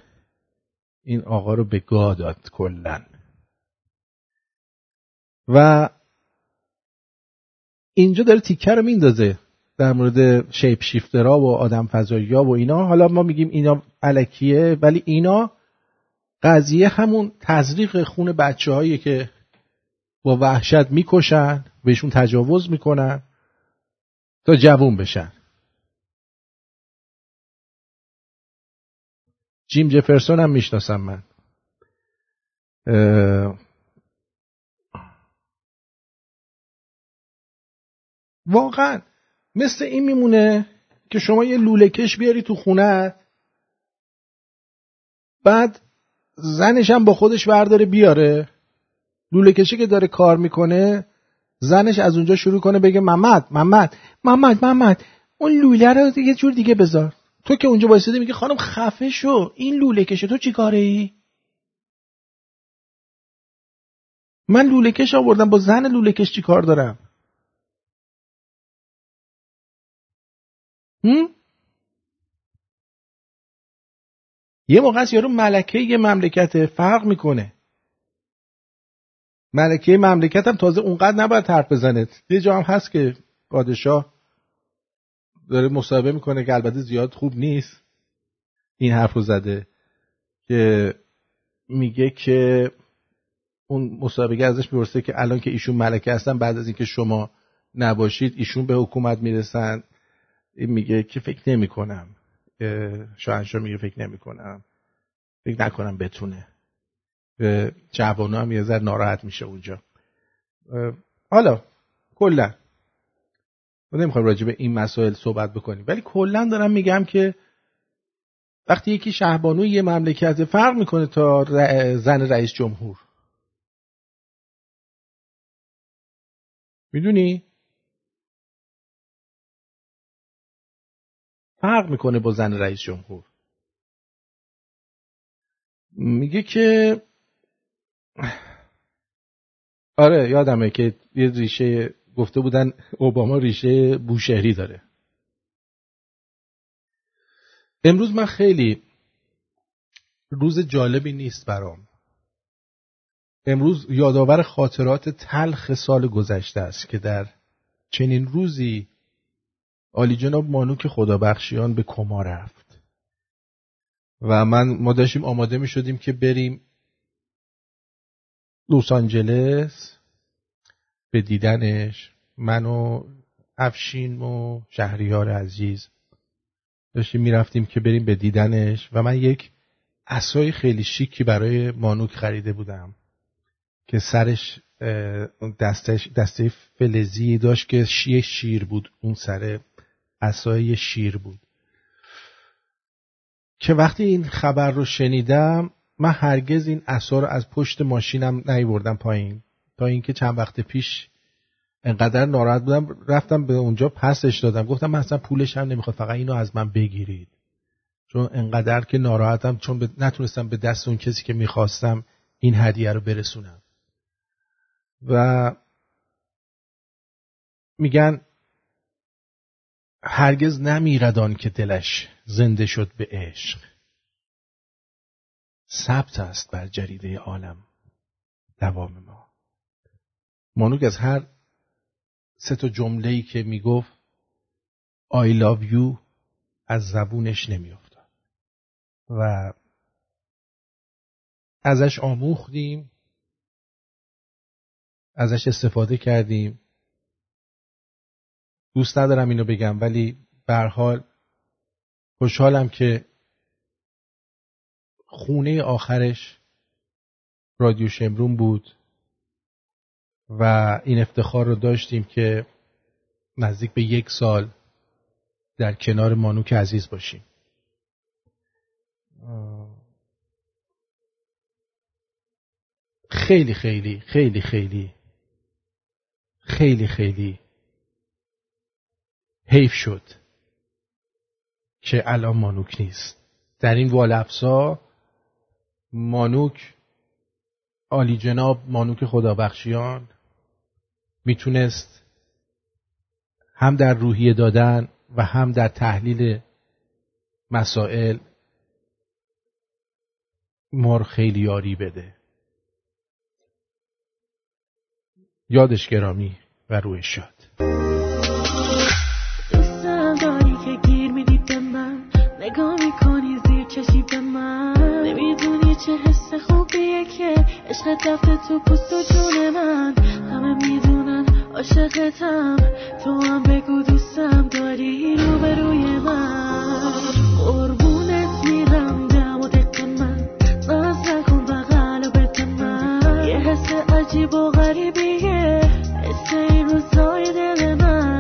Speaker 1: این آقا رو به گاه داد کلا. و اینجا داره تیکه رو میندازه در مورد شیپ شیفترها و آدم فضایی و اینا. حالا ما میگیم اینا علکیه ولی اینا قضیه همون تزریق خون بچه هایی که با وحشت می‌کشن بهشون تجاوز می‌کنن تا جوون بشن. جیم جفرسون هم می‌شناسم من. واقعا مثل این میمونه که شما یه لوله کش بیاری تو خونه بعد زنش هم با خودش برداره بیاره. لوله کشی که داره کار می‌کنه زنش از اونجا شروع کنه بگه محمد محمد محمد محمد اون لوله رو یه جور دیگه بذار. تو که اونجا وایساده میگه خانم خفه شو. این لوله کشه تو چی کاره ای؟ من لوله کش آوردم با زن لوله کش چی کار دارم؟ یه موقع است یارو ملکه یه مملکت فرق می‌کنه. ملکه مملکت هم تازه اونقدر نباید حرف بزنه. یه جا هم هست که پادشاه داره مصاحبه می‌کنه که البته زیاد خوب نیست. این حرف رو زده که میگه که اون مصاحبه ازش می‌پرسه که الان که ایشون ملکه هستن بعد از اینکه شما نباشید ایشون به حکومت می‌رسن. این میگه که فکر نمی کنم شاهنشاه میگه فکر نمی کنم فکر نکنم بتونه. جوانو هم یه ذر ناراحت میشه اونجا. حالا کلا. نمی‌خوایم راجع به این مسائل صحبت بکنیم. ولی کلا دارم میگم که وقتی یکی شهبانوی یه مملکت فرق می‌کنه تا زن رئیس جمهور. می‌دونی؟ فرق می‌کنه با زن رئیس جمهور؟ میگه که آره یادمه که یه ریشه گفته بودن اوباما ریشه بوشهری داره. امروز من خیلی روز جالبی نیست برام. امروز یادآور خاطرات تلخ سال گذشته است که در چنین روزی عالی جناب مانوک خدابخشیان به کما رفت. و من ما داشتیم آماده می شدیم که بریم لس آنجلس به دیدنش. من و افشین و شهریار عزیز داشتیم می‌رفتیم که بریم به دیدنش. و من یک اسای خیلی شیکی برای مانوک خریده بودم که سرش دستش دسته فلزی داشت که شیه شیر بود اون سر اسای شیر بود. که وقتی این خبر رو شنیدم من هرگز این اسا رو از پشت ماشینم نیوردم پایین. تا اینکه چند وقت پیش انقدر ناراحت بودم رفتم به اونجا پسش دادم. گفتم من اصلا پولش هم نمی‌خواد فقط اینو از من بگیرید. چون انقدر که ناراحتم چون نتونستم به دست اون کسی که می‌خواستم این هدیه رو برسونم. و میگن هرگز نمیردان که دلش زنده شد به عشق. ثبت است بر جریده عالم دوام ما. مانوک از هر سه تا جمله ای که می‌گفت I love you از زبونش نمیافتاد. و ازش آموختیم ازش استفاده کردیم. دوست ندارم اینو بگم ولی به حال خوشحالم که خونه آخرش رادیو شمرون بود و این افتخار رو داشتیم که نزدیک به یک سال در کنار مانوک عزیز باشیم. خیلی خیلی خیلی خیلی خیلی خیلی حیف شد. که الان مانوک نیست. در این والفسا مانوک عالی جناب مانوک خدابخشیان می‌تونست هم در روحیه دادن و هم در تحلیل مسائل مار خیلی یاری بده. یادش گرامی و روی شاد.
Speaker 6: چه حس خوبیه که عشق رفته تو پوست و جون من؟ همه می‌دونن عاشقتم. تو هم بگو دوستم داری رو به روی من. قربونت میرم دم و دق من. ناز نکن بغل و بده من. یه حس عجیب و غریبیه. حس این روزای دل من.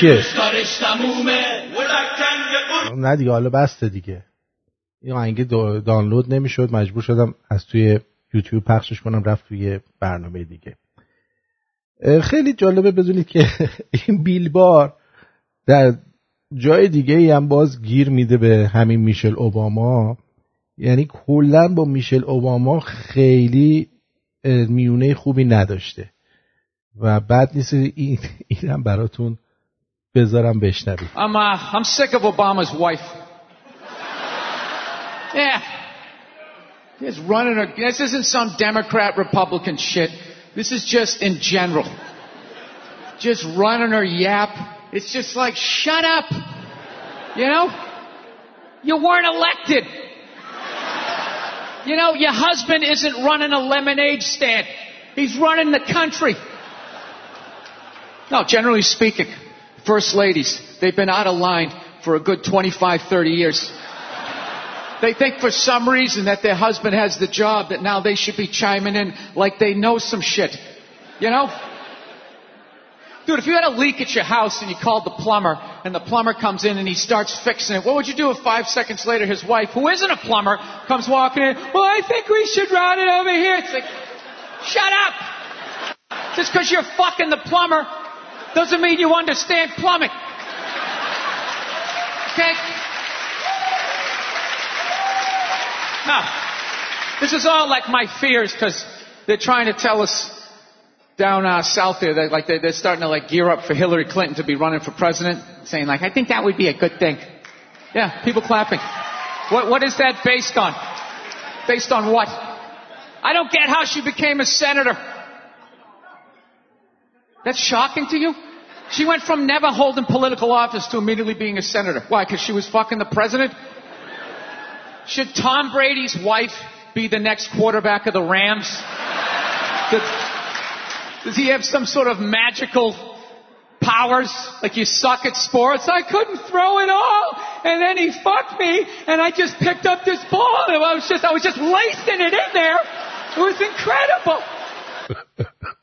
Speaker 1: چیه؟ نه دیگه حالا بسته دیگه. این آهنگ دانلود نمی‌شد مجبور شدم از توی یوتیوب پخشش کنم رفت توی برنامه دیگه. خیلی جالبه بدونید که این بیلبار در جای دیگه هم باز گیر میده به همین میشل اوباما. یعنی کلا با میشل اوباما خیلی میونه خوبی نداشته. و بعد نیست این اینم براتون بذارم بشنوید
Speaker 7: I'm, uh, I'm sick of Obama's wife. Yeah. He's running her. This isn't some Democrat Republican shit. This is just in general. Just running her yap. It's just like, shut up. You know? You weren't elected. You know, your husband isn't running a lemonade stand. He's running the country. No, generally speaking, first ladies, they've been out of line for a good 25, 30 years. They think for some reason that their husband has the job that now they should be chiming in like they know some shit. You know? Dude, if you had a leak at your house and you called the plumber and the plumber comes in and he starts fixing it, what would you do if five seconds later his wife, who isn't a plumber, comes walking in, well, I think we should run it over here. It's like, shut up! Just because you're fucking the plumber doesn't mean you understand plumbing. Okay? No. This is all like my fears because they're trying to tell us down uh, south there, they, like they, they're starting to like gear up for Hillary Clinton to be running for president, saying like, I think that would be a good thing. Yeah, people clapping. What, what is that based on? Based on what? I don't get how she became a senator. That's shocking to you? She went from never holding political office to immediately being a senator. Why? Because she was fucking the president? Should Tom Brady's wife be the next quarterback of the Rams? Does he have some sort of magical powers? Like you suck at sports? I couldn't throw it all. And then he fucked me and I just picked up this ball and I was just, I was just lacing it in there. It was incredible.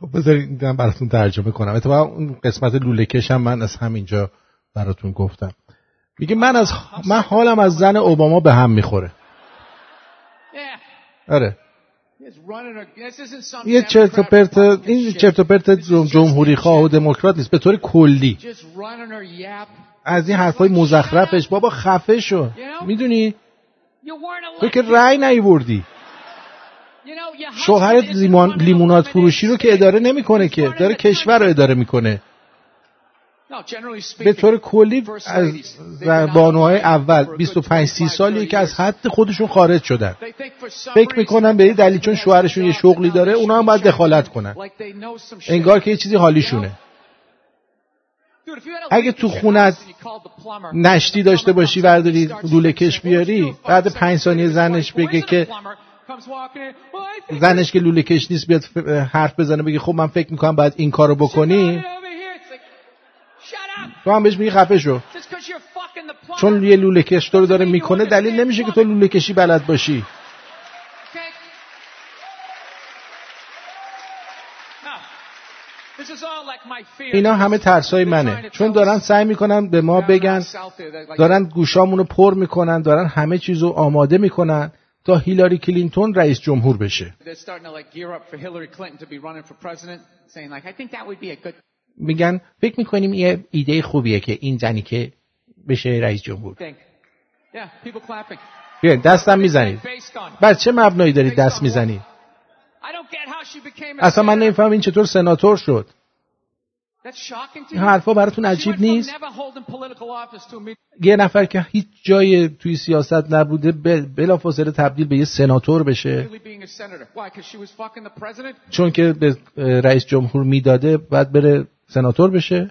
Speaker 1: خب بذارید براتون ترجمه کنم. اتفاقا اون قسمت لوله کشم من از همینجا براتون گفتم. میگه من از من حالم از زن اوباما به هم می‌خوره. آره. یه چرت و پرت این چرت و پرت جمهوری خواه و دموکرات نیست. به طور کلی. از این حرفای مزخرفش. بابا خفه شو. می‌دونی؟ تو که رأی نیوردی. شوهر لیمونات فروشی رو که اداره نمی‌کنه که داره کشور رو اداره می‌کنه. به طور کلی از بانوهای اول 25 30 سالی که از حد خودشون خارج شدن. فکر می‌کنن به این دلیل چون شوهرشون یه شغلی داره اونا هم باید دخالت کنن. انگار که یه چیزی حالیشونه. اگه تو خونت نشتی داشته باشی ورداری لوله کش بیاری بعد پنج ثانیه زنش بگه که زنش که لوله کش نیست بیاد حرف بزنه بگه خب من فکر می‌کنم باید این کارو بکنی. تو هم بهش میگی خفه شو. چون یه لوله کش تو رو داره می‌کنه دلیل نمیشه که تو لوله کشی بلد باشی. اینا همه ترسای منه. چون دارن سعی می‌کنن به ما بگن دارن گوشامونو پر می‌کنن دارن همه چیزو آماده می‌کنن. تا هیلاری کلینتون رئیس جمهور بشه. میگن فکر می‌کنیم یه ایده خوبیه که این زنی که بشه رئیس جمهور. بیاین دستم می‌زنید. بر چه مبنایی دارید دست می‌زنید؟ اصلا من نمیفهم این چطور سناتور شد. حرفا براتون عجیب نیست؟ یه نفر که هیچ جای توی سیاست نبوده بلافاصله تبدیل به یه سناتور بشه. چون که به رئیس جمهور می‌داده باید بره سناتور بشه.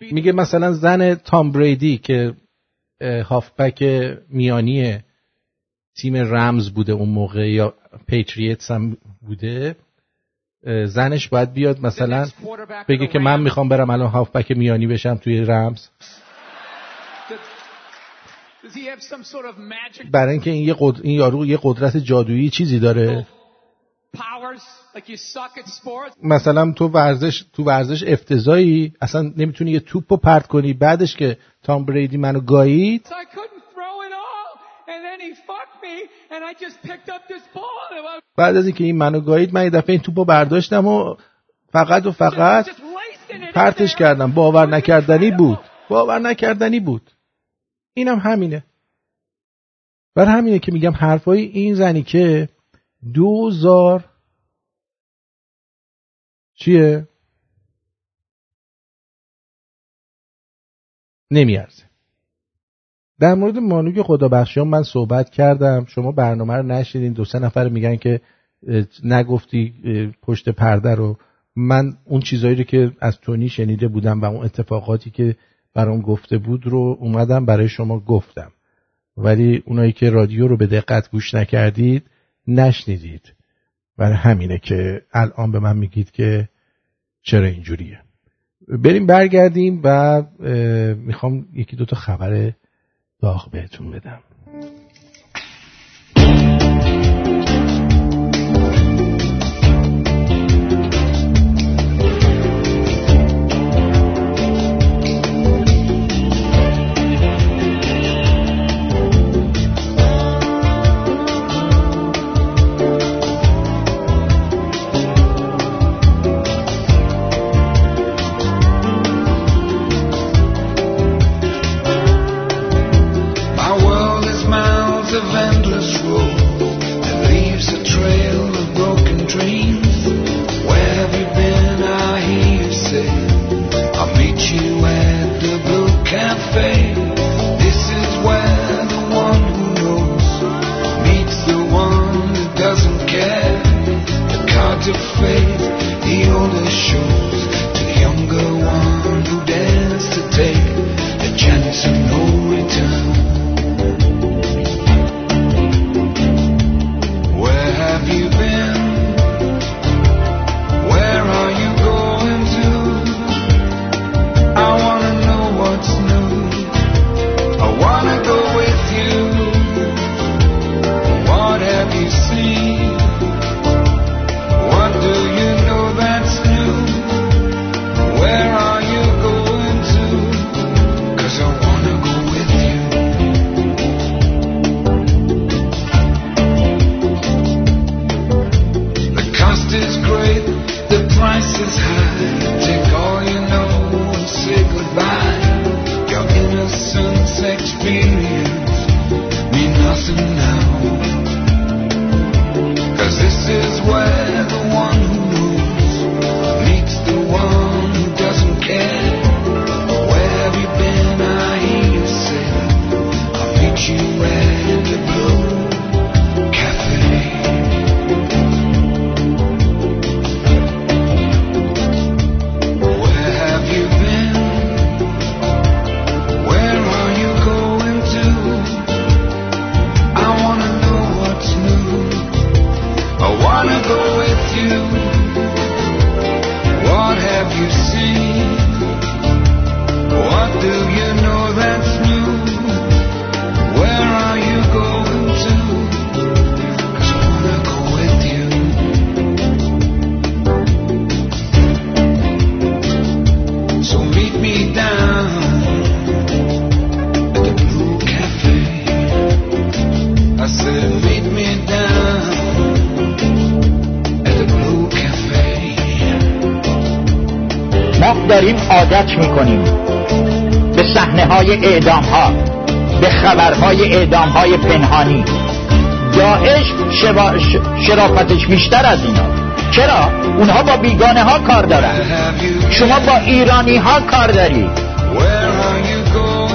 Speaker 1: میگه مثلا زن تام بریدی که هافبک میانی تیم رمز بوده اون موقع یا پیتریتس هم بوده زنش باید بیاد مثلا بگه که من می‌خوام برم الان هافبک میانی بشم توی رمز. برای اینکه این, یه این یارو یه قدرت جادویی چیزی داره. مثلا تو ورزش تو ورزش افتضایی اصلا نمی‌تونی یه توپ رو پرت کنی. بعدش که تام بریدی منو گایید. بعد از اینکه این منو گایید من یه دفعه این توپو برداشتم و فقط و فقط پرتش کردم. باور نکردنی بود. باور نکردنی بود. اینم همینه. بر همینه که میگم حرفای این زنی که دوزار چیه؟ نمیارزه. در مورد مانوی خدا بخشیان من صحبت کردم. شما برنامه رو نشیدین دو سه نفر میگن که نگفتی پشت پرده رو. من اون چیزایی رو که از تونی شنیده بودم و اون اتفاقاتی که برام گفته بود رو اومدم برای شما گفتم. ولی اونایی که رادیو رو به دقت گوش نکردید نشنیدید. برای همینه که الان به من میگید که چرا اینجوریه. بریم برگردیم و می‌خوام یکی دوتا خبر داغ بهتون بدم.
Speaker 8: خبرهای اعدام های پنهانی داعش شرافتش بیشتر از اینا. چرا؟ اونها با بیگانه ها کار دارن. شما با ایرانی ها کار دارید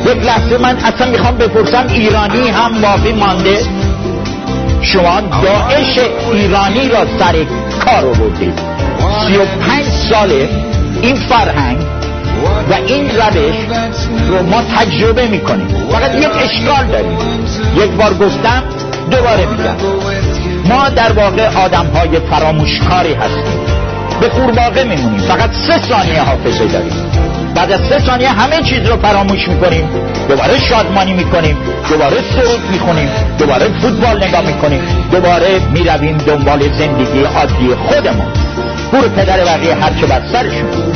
Speaker 8: یک لحظه من اصلا می‌خوام بپرسم ایرانی هم باقی مانده؟ شما داعش ایرانی را سر کار بودید سی و پنج ساله این فرهنگ و این روش رو ما تجربه می‌کنیم. فقط یک اشکال داریم. یک بار گفتم دوباره میگم. ما در واقع آدم های فراموشکاری هستیم. به قورباغه میمونیم. فقط سه ثانیه حافظه داریم. بعد از سه ثانیه همه چیز رو فراموش می‌کنیم. دوباره شادمانی می‌کنیم. دوباره سرود می‌خونیم. دوباره فوتبال نگاه می‌کنیم. دوباره می‌رویم دنبال زندگی عادی خودمون. پور پدر بقیه هرچه بر سرشون.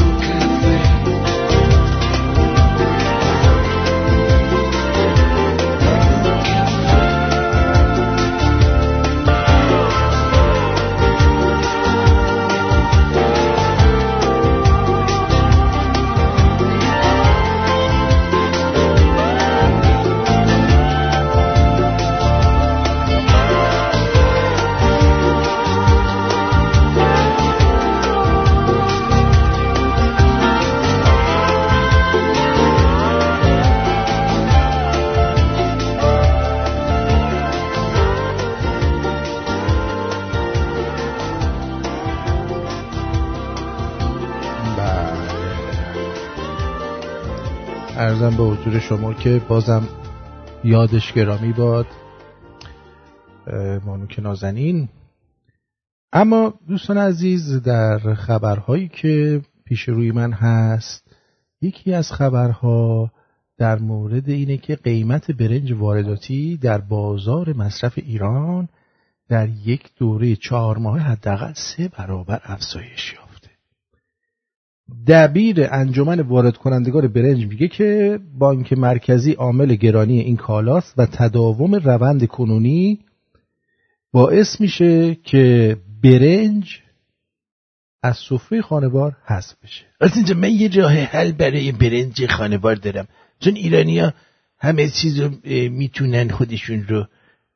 Speaker 1: حضور شما که بازم یادش گرامی باد. مانوک نازنین. اما دوستان عزیز در خبرهایی که پیش روی من هست یکی از خبرها در مورد اینه که قیمت برنج وارداتی در بازار مصرف ایران در یک دوره چهار ماه حداقل سه برابر افزایش یافت. دبیر انجمن وارد کنندگان برنج میگه که بانک مرکزی عامل گرانی این کالاست و تداوم روند کنونی باعث میشه که برنج از سفره خانوار حذف بشه. از اینجا من یه راه حل برای برنج خانوار دارم. چون ایرانیا همه چیز رو می‌تونن خودشون رو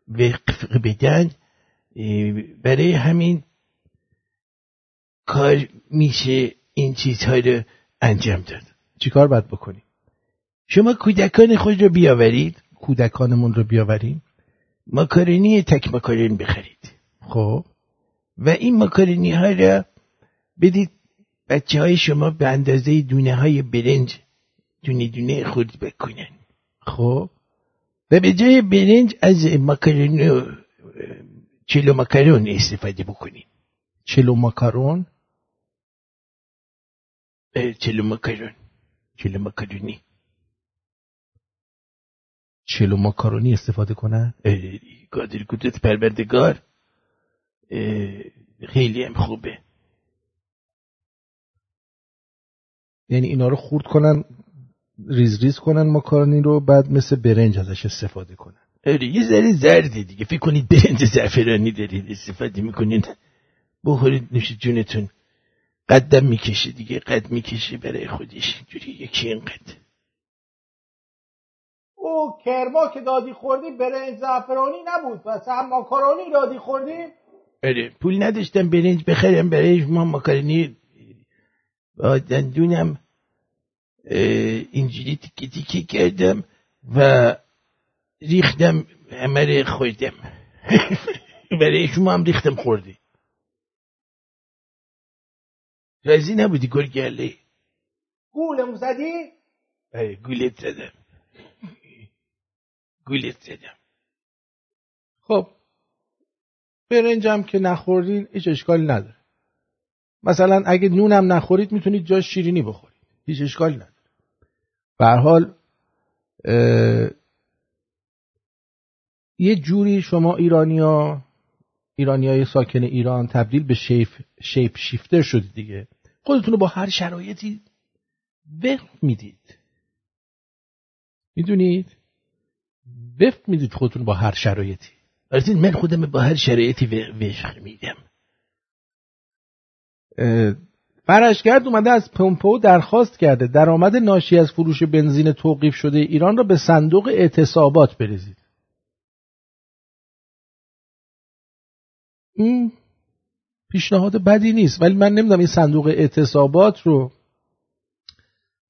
Speaker 1: وقف بدن برای همین کار میشه این چیزها رو انجام داد. چیکار باید بکنیم؟ شما کودکان خود رو بیاورید. کودکانمون رو بیاوریم. ماکارونی تک ماکارون بخرید. خب؟ و این ماکارونی ها را بدید بچه های شما به اندازه دونه های برنج دونه دونه خود بکنن. خب؟ و به جای برنج از ماکارونی چلو ماکارون استفاده بکنید. چلو ماکارون چلو چلو مکرونی چلو مکرونی استفاده کنن؟ قادر قدرت پروردگار. خیلی هم خوبه. یعنی اینا رو خورد کنن ریز ریز کنن مکارونی رو بعد مثل برنج ازش استفاده کنن. آره یه ذره زرده دیگه. فکر کنید برنج زعفرانی دارید استفاده می‌کنید. بخورید نوش جونتون. قدم می‌کشه دیگه قد می‌کشه برای خودش. اینجوری یکی اینقدر.
Speaker 9: او کرما که دادی خوردی برنج زعفرانی نبود. و هم ماکارونی دادی خوردی؟
Speaker 1: آره پول نداشتم برنج بخرم برای ما ماکارونی. با دندونم اینجوری تیکه تیکه کردم و ریختم همه خوردم. برای شما هم ریختم خوردی. رازی نبودی گرگله
Speaker 9: گولم زدی؟
Speaker 1: آره گولت زدم. گولت زدم. خب برنجم که نخوردین هیچ اشکالی نداره. مثلا اگه نونم نخورید می‌تونید جاش شیرینی بخورید. هیچ اشکالی نداره. به حال یه جوری شما ایرانیا ایرانیای ساکن ایران تبدیل به شیپ, شیپ شیفتر شدید دیگه. خودتون رو با هر شرایطی وقت می‌دید. می‌دونید؟ وفق می‌دید خودتون با هر شرایطی. از من خودم با هر شرایطی وفق میدم. فرشگرد اومده از پمپو درخواست کرده درآمد ناشی از فروش بنزین توقیف شده ایران را به صندوق اعتصابات بریزید این پیشنهاد بدی نیست. ولی من نمی‌دونم این صندوق اعتصابات رو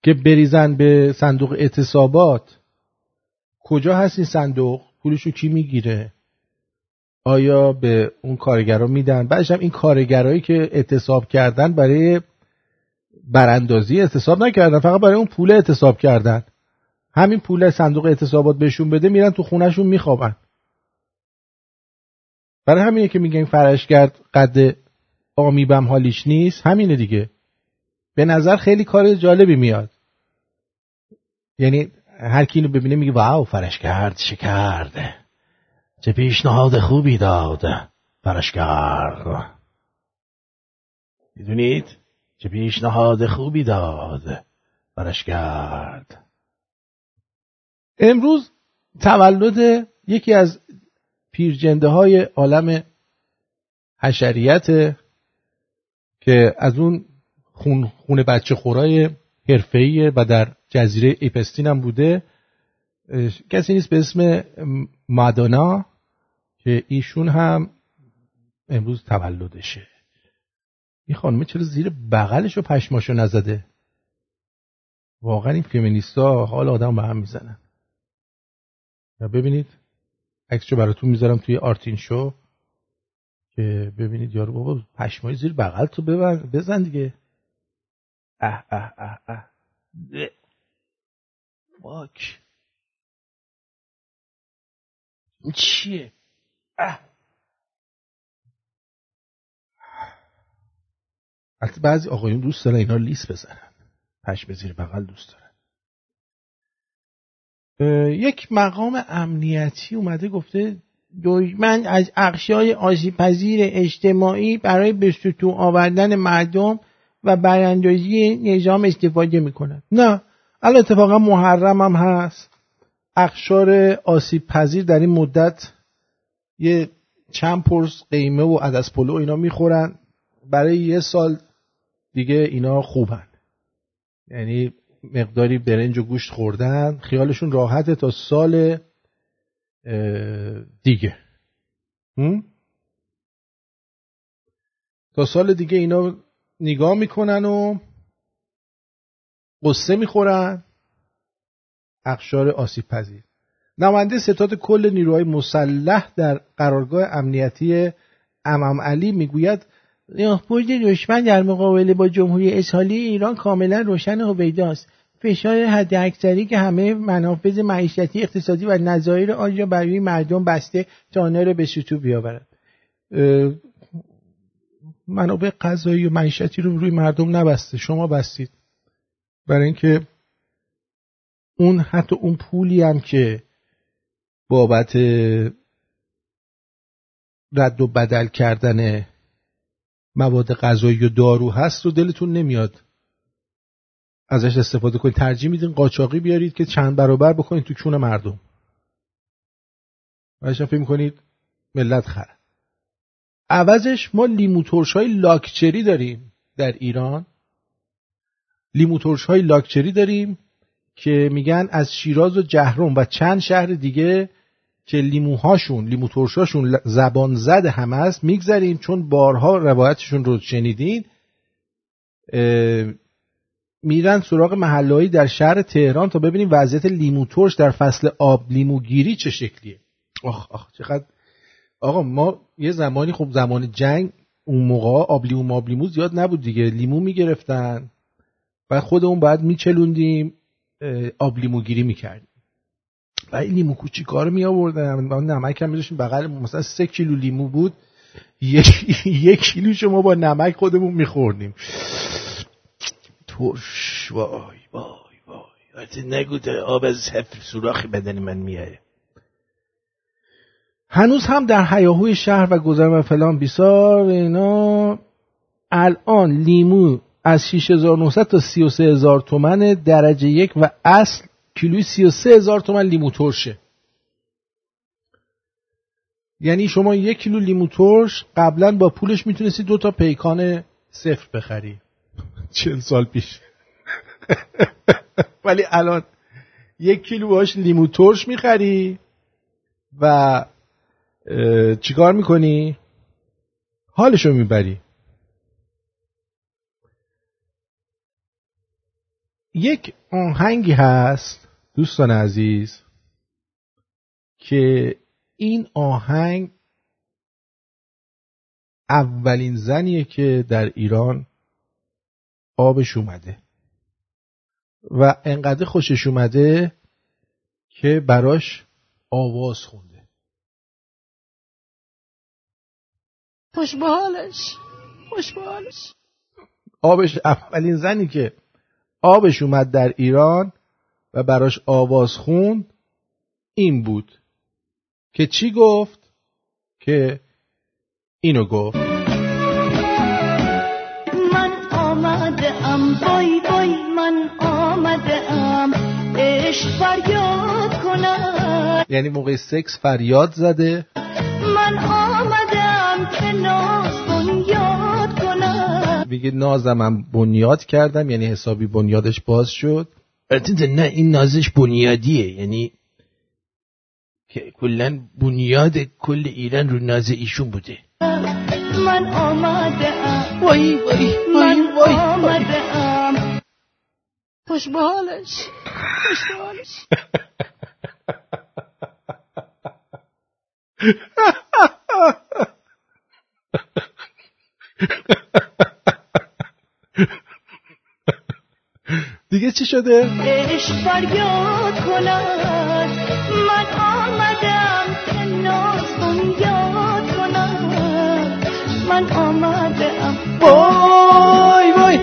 Speaker 1: که بریزن به صندوق اعتصابات کجا هست این صندوق؟ پولشو کی می‌گیره؟ آیا به اون کارگرا میدن؟ بعدش هم این کارگرایی که اعتصاب کردن برای براندازی اعتصاب نکردن فقط برای اون پول اعتصاب کردن. همین پول صندوق اعتصابات بهشون بده میرن تو خونهشون میخوابن. برای همینه که میگن فرشگرد قد آمیبم حالیش نیست. همینه دیگه. به نظر خیلی کار جالبی میاد. یعنی هر کی اینو ببینه میگه واو فرشگرد چه کرده چه پیشنهاد خوبی داد فرشگرد می‌دونید؟ چه پیشنهاد خوبی داد فرشگرد امروز تولد یکی از پیرجنده های عالم حشریت که از اون خون, خون بچه خورای حرفه‌ایه و در جزیره ایپستین هم بوده کسی نیست به اسم مادونا که ایشون هم امروز تولدشه. این خانمه چرا زیر بغلش و پشماشو نزده؟ واقعا این فمینیستا حال آدم به هم می‌زنن. یا ببینید عکسشو براتون می‌ذارم توی آرتین شو که ببینید یارو بابا پشمای زیر بغل تو بزن دیگه. اه اه اه اه. واک. این چیه؟ اه. البته بعضی آقایون دوست دارن اینا لیس بزنن. پشم زیر بغل دوست دارن. یک مقام امنیتی اومده گفته دشمن از اقشای آسیبپذیر اجتماعی برای به ستون آوردن مردم و براندازی نظام استفاده می‌کنن نه الان اتفاقا محرم هم هست. اقشار آسیب پذیر در این مدت یه چند پرس قیمه و عدس پلو اینا می‌خورن. برای یه سال دیگه اینا خوبن. یعنی مقداری برنج و گوشت خوردن. خیالشون راحته تا سال دیگه. تا سال دیگه اینا نگاه می‌کنن و قصه می‌خورن. اقشار آسیب پذیر. نماینده ستاد کل نیروهای مسلح در قرارگاه امنیتی امام علی می‌گوید برد دشمن در مقابله با جمهوری اسحالی ایران کاملا روشن و بیداست. فشار حد اکثری که همه منافذ معیشتی اقتصادی و نظایر آن را برای مردم بسته تا آنها را به سطوح بیاورد. منابع غذایی و معیشتی رو روی مردم نبسته. شما بستید. برای اینکه اون حتی اون پولی هم که بابت رد و بدل کردن مواد غذایی و دارو هست رو دلتون نمیاد. ازش استفاده کنید. ترجیح میدین قاچاقی بیارید که چند برابر بکنید تو چون مردم. و فکر کنید ملت خره عوضش ما لیموتورش های لاکچری داریم در ایران. لیموتورش های لاکچری داریم که میگن از شیراز و جهرم و چند شهر دیگه که لیموهاشون لیموتورشاشون زبان زد همه است میگذریم چون بارها روایتشون رو شنیدین. میرن سراغ محلهایی در شهر تهران تا ببینیم وضعیت لیموتورش در فصل آب لیموگیری چه شکلیه. آخ آخ چقدر آقا ما یه زمانی خب زمان جنگ اون موقع آب لیمو ماب لیمو زیاد نبود دیگه. لیمو می‌گرفتن و خودمون باید میچلوندیم آب لیمو گیری می‌کردیم. و این لیمو کار می آوردن نمک هم میذاشیم بغل مثلا سه کیلو لیمو بود. یک, کیلو شما با نمک خودمون میخوردیم ترش وای وای وای. نگو آب از سوراخی بدن من میاره هنوز هم در حیاهوی شهر و گذر و فلان بیسار اینا الان لیمو از 6900 تا 33000 تومن درجه یک و اصل کیلوی 33000 تومن لیمو ترشه یعنی شما یک کیلو لیمو ترش قبلا با پولش می‌تونستی دو تا پیکان صفر بخری. چل سال پیش. ولی الان یک کیلو باش لیمو ترش می‌خری و چیکار می‌کنی؟ حالشو می‌بری. یک آهنگی هست دوستان عزیز که این آهنگ اولین زنیه که در ایران آبش اومده و انقدر خوشش اومده که براش آواز خونده.
Speaker 2: خوش حالش خوش حالش
Speaker 1: آبش اولین زنی که آبش اومد در ایران و براش آواز خوند این بود که چی گفت؟ که اینو گفت.
Speaker 10: من آمده ام بای بای من آمده ام عشق فریاد کنم.
Speaker 1: یعنی موقع سکس فریاد زده.
Speaker 10: من آمده ام که ناز بنیاد کنم.
Speaker 1: میگه نازم بنیاد کردم یعنی حسابی بنیادش باز شد. البته نه این نازش بنیادیه. یعنی که کلا بنیاد کل ایران رو ناز ایشون بوده.
Speaker 10: من آمده ام.
Speaker 2: وای وای
Speaker 10: من آمده ام.
Speaker 2: خوش بالش خوش بالش
Speaker 1: دیگه چی شده؟
Speaker 10: عشق فریاد کند. من آمدم که ناز یاد کنم. من آمدم.
Speaker 1: وای وای.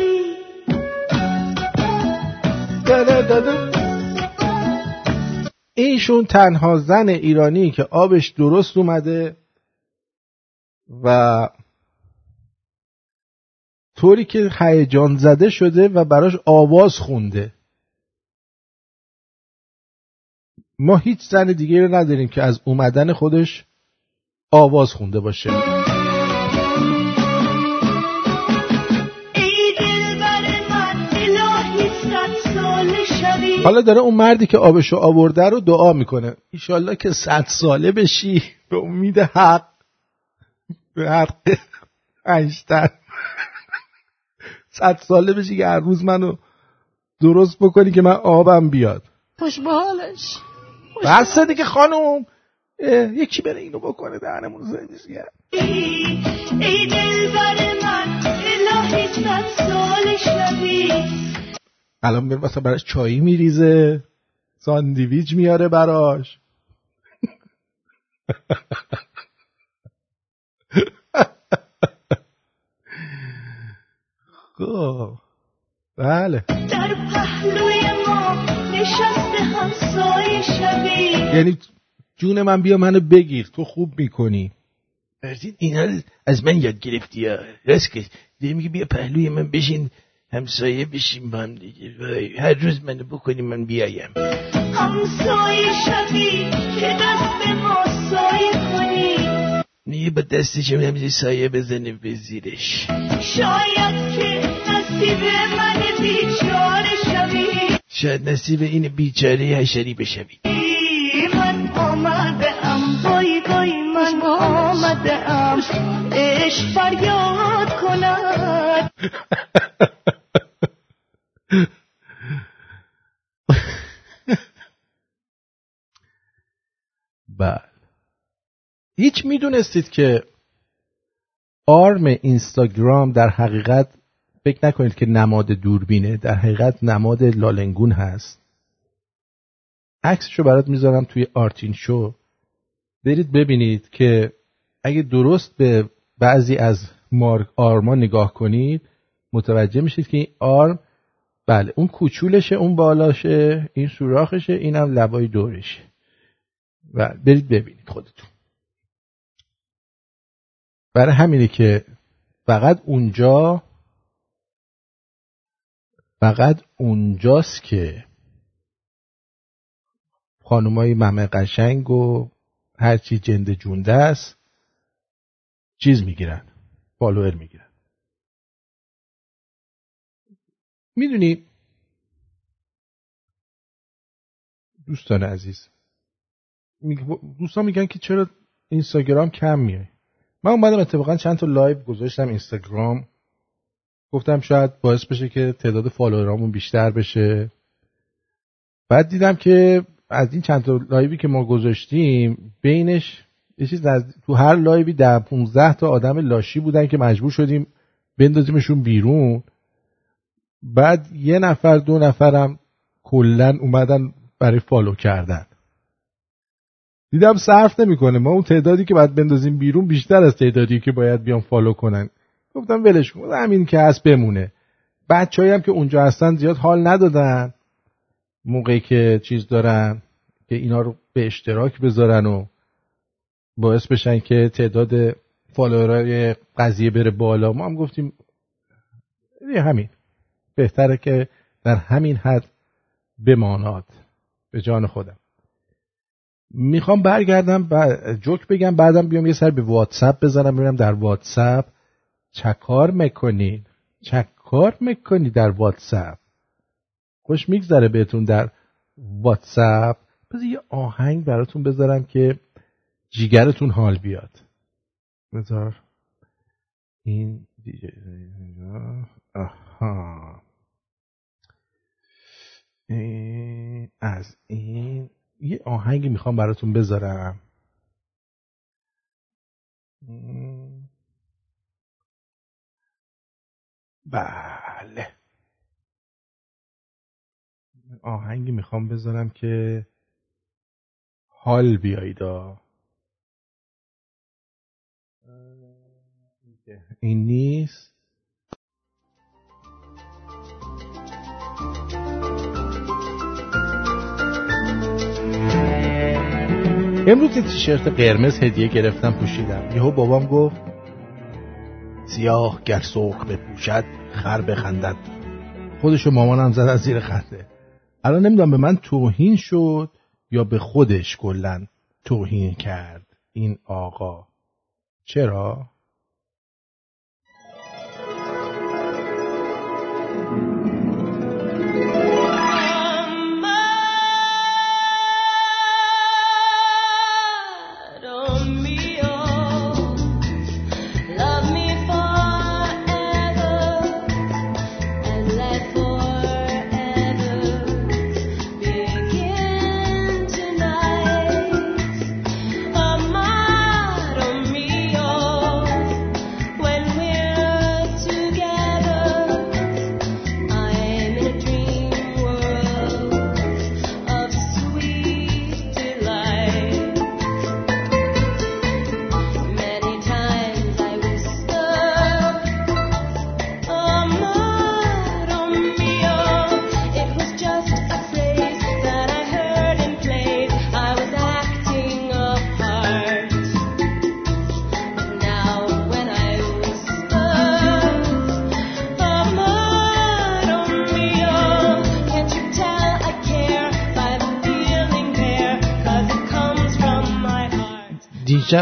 Speaker 1: ایشون تنها زن ایرانی که آبش درست اومده و طوری که هیجان زده شده و براش آواز خونده. ما هیچ زن دیگه رو نداریم که از اومدن خودش آواز خونده باشه. حالا داره اون مردی که آبشو آورده رو دعا می‌کنه. ایشالله که صد ساله بشی. به امید حق. به حق. انشتن صد ساله بشی که هر روز منو درست بکنی که من آبم بیاد.
Speaker 2: خوش حالش
Speaker 1: بسته دیگه خانم یکی بره اینو بکنه دهنمون زنیش کرد
Speaker 10: ای دل بر من الهی صد سال شوی
Speaker 1: الان میره واسه براش چایی میریزه ساندویج میاره براش خب بله.
Speaker 10: در پهلوی ما نشسته همسایه شوی
Speaker 1: یعنی جون من بیا منو بگیر تو خوب می‌کنی. اینا از من یاد گرفتی یا؟ راست که میگه بیا پهلوی من بشین همسایه بشیم با هم دیگه. هر روز منو بکنی من بیایم.
Speaker 10: همسایه شوی که دست ما سایه کنی.
Speaker 1: نیه با دستش هم سایه بزنه به زیرش.
Speaker 10: شاید که نصیب من
Speaker 1: شاید نصیب این بیچاره حشری بشوی.
Speaker 10: من آمده ام بای بای من آمده ام. عشق فریاد کند.
Speaker 1: بله. هیچ می‌دونستید که آرم اینستاگرام در حقیقت فکر نکنید که نماد دوربینه در حقیقت نماد لالنگون هست. عکسشو برات می‌ذارم توی آرتین شو. برید ببینید که اگه درست به بعضی از مارک آرما نگاه کنید متوجه میشید که این آرم بله اون کوچولشه اون بالاشه این سوراخشه اینم لبای دورشه. و برید ببینید خودتون. برای همینه که فقط اونجا فقط اونجاست که خانمای ممه قشنگ و هرچی جنده جونده است چیز می‌گیرن follower می‌گیرن. می‌دونی؟ دوستان عزیز دوستان میگن که چرا اینستاگرام کم میای من اومدم اتفاقا چند تا live گذاشتم اینستاگرام. گفتم شاید باعث بشه که تعداد follower امون بیشتر بشه. بعد دیدم که از این چند تا live ی که ما گذاشتیم بینش یه چیز تو هر live ی در 15 تا آدم لاشی بودن که مجبور شدیم بندازیمشون بیرون. بعد یه نفر دو نفرم کلا اومدن برای follow کردن. دیدم صرف نمی‌کنه. ما اون تعدادی که باید بندازیم بیرون بیشتر از تعدادی که باید بیان follow کنن. گفتم ولش کن. همین که هست بمونه. بچه‌ای هم که اونجا هستن زیاد حال ندادن. موقعی که چیز دارن که اینا رو به اشتراک بذارن و باعث بشن که تعداد فالوورای قضیه بره بالا. ما هم گفتیم همین. بهتره که در همین حد بماناد. به جان خودم. می‌خوام برگردم جوک بگم بعدم بیام یه سر به واتساپ بزنم ببینم در واتساپ چکار می‌کنین چکار می‌کنی در واتساپ؟ خوش میگذره بهتون در واتساپ. بذار یه آهنگ براتون بذارم که جیگرتون حال بیاد. بذار. این دیگه آها. از این یه آهنگی می‌خوام براتون بذارم. بله. آهنگی می‌خوام بذارم که حال بیاییدا این نیست؟ امروز یه تیشرت قرمز هدیه گرفتم پوشیدم. یهو بابام گفت سیاه گر سرخ بپوشد خر بخندد. خودشو مامانم زد از زیر خنده. الان نمی‌دونم به من توهین شد یا به خودش کلا توهین کرد این آقا. چرا؟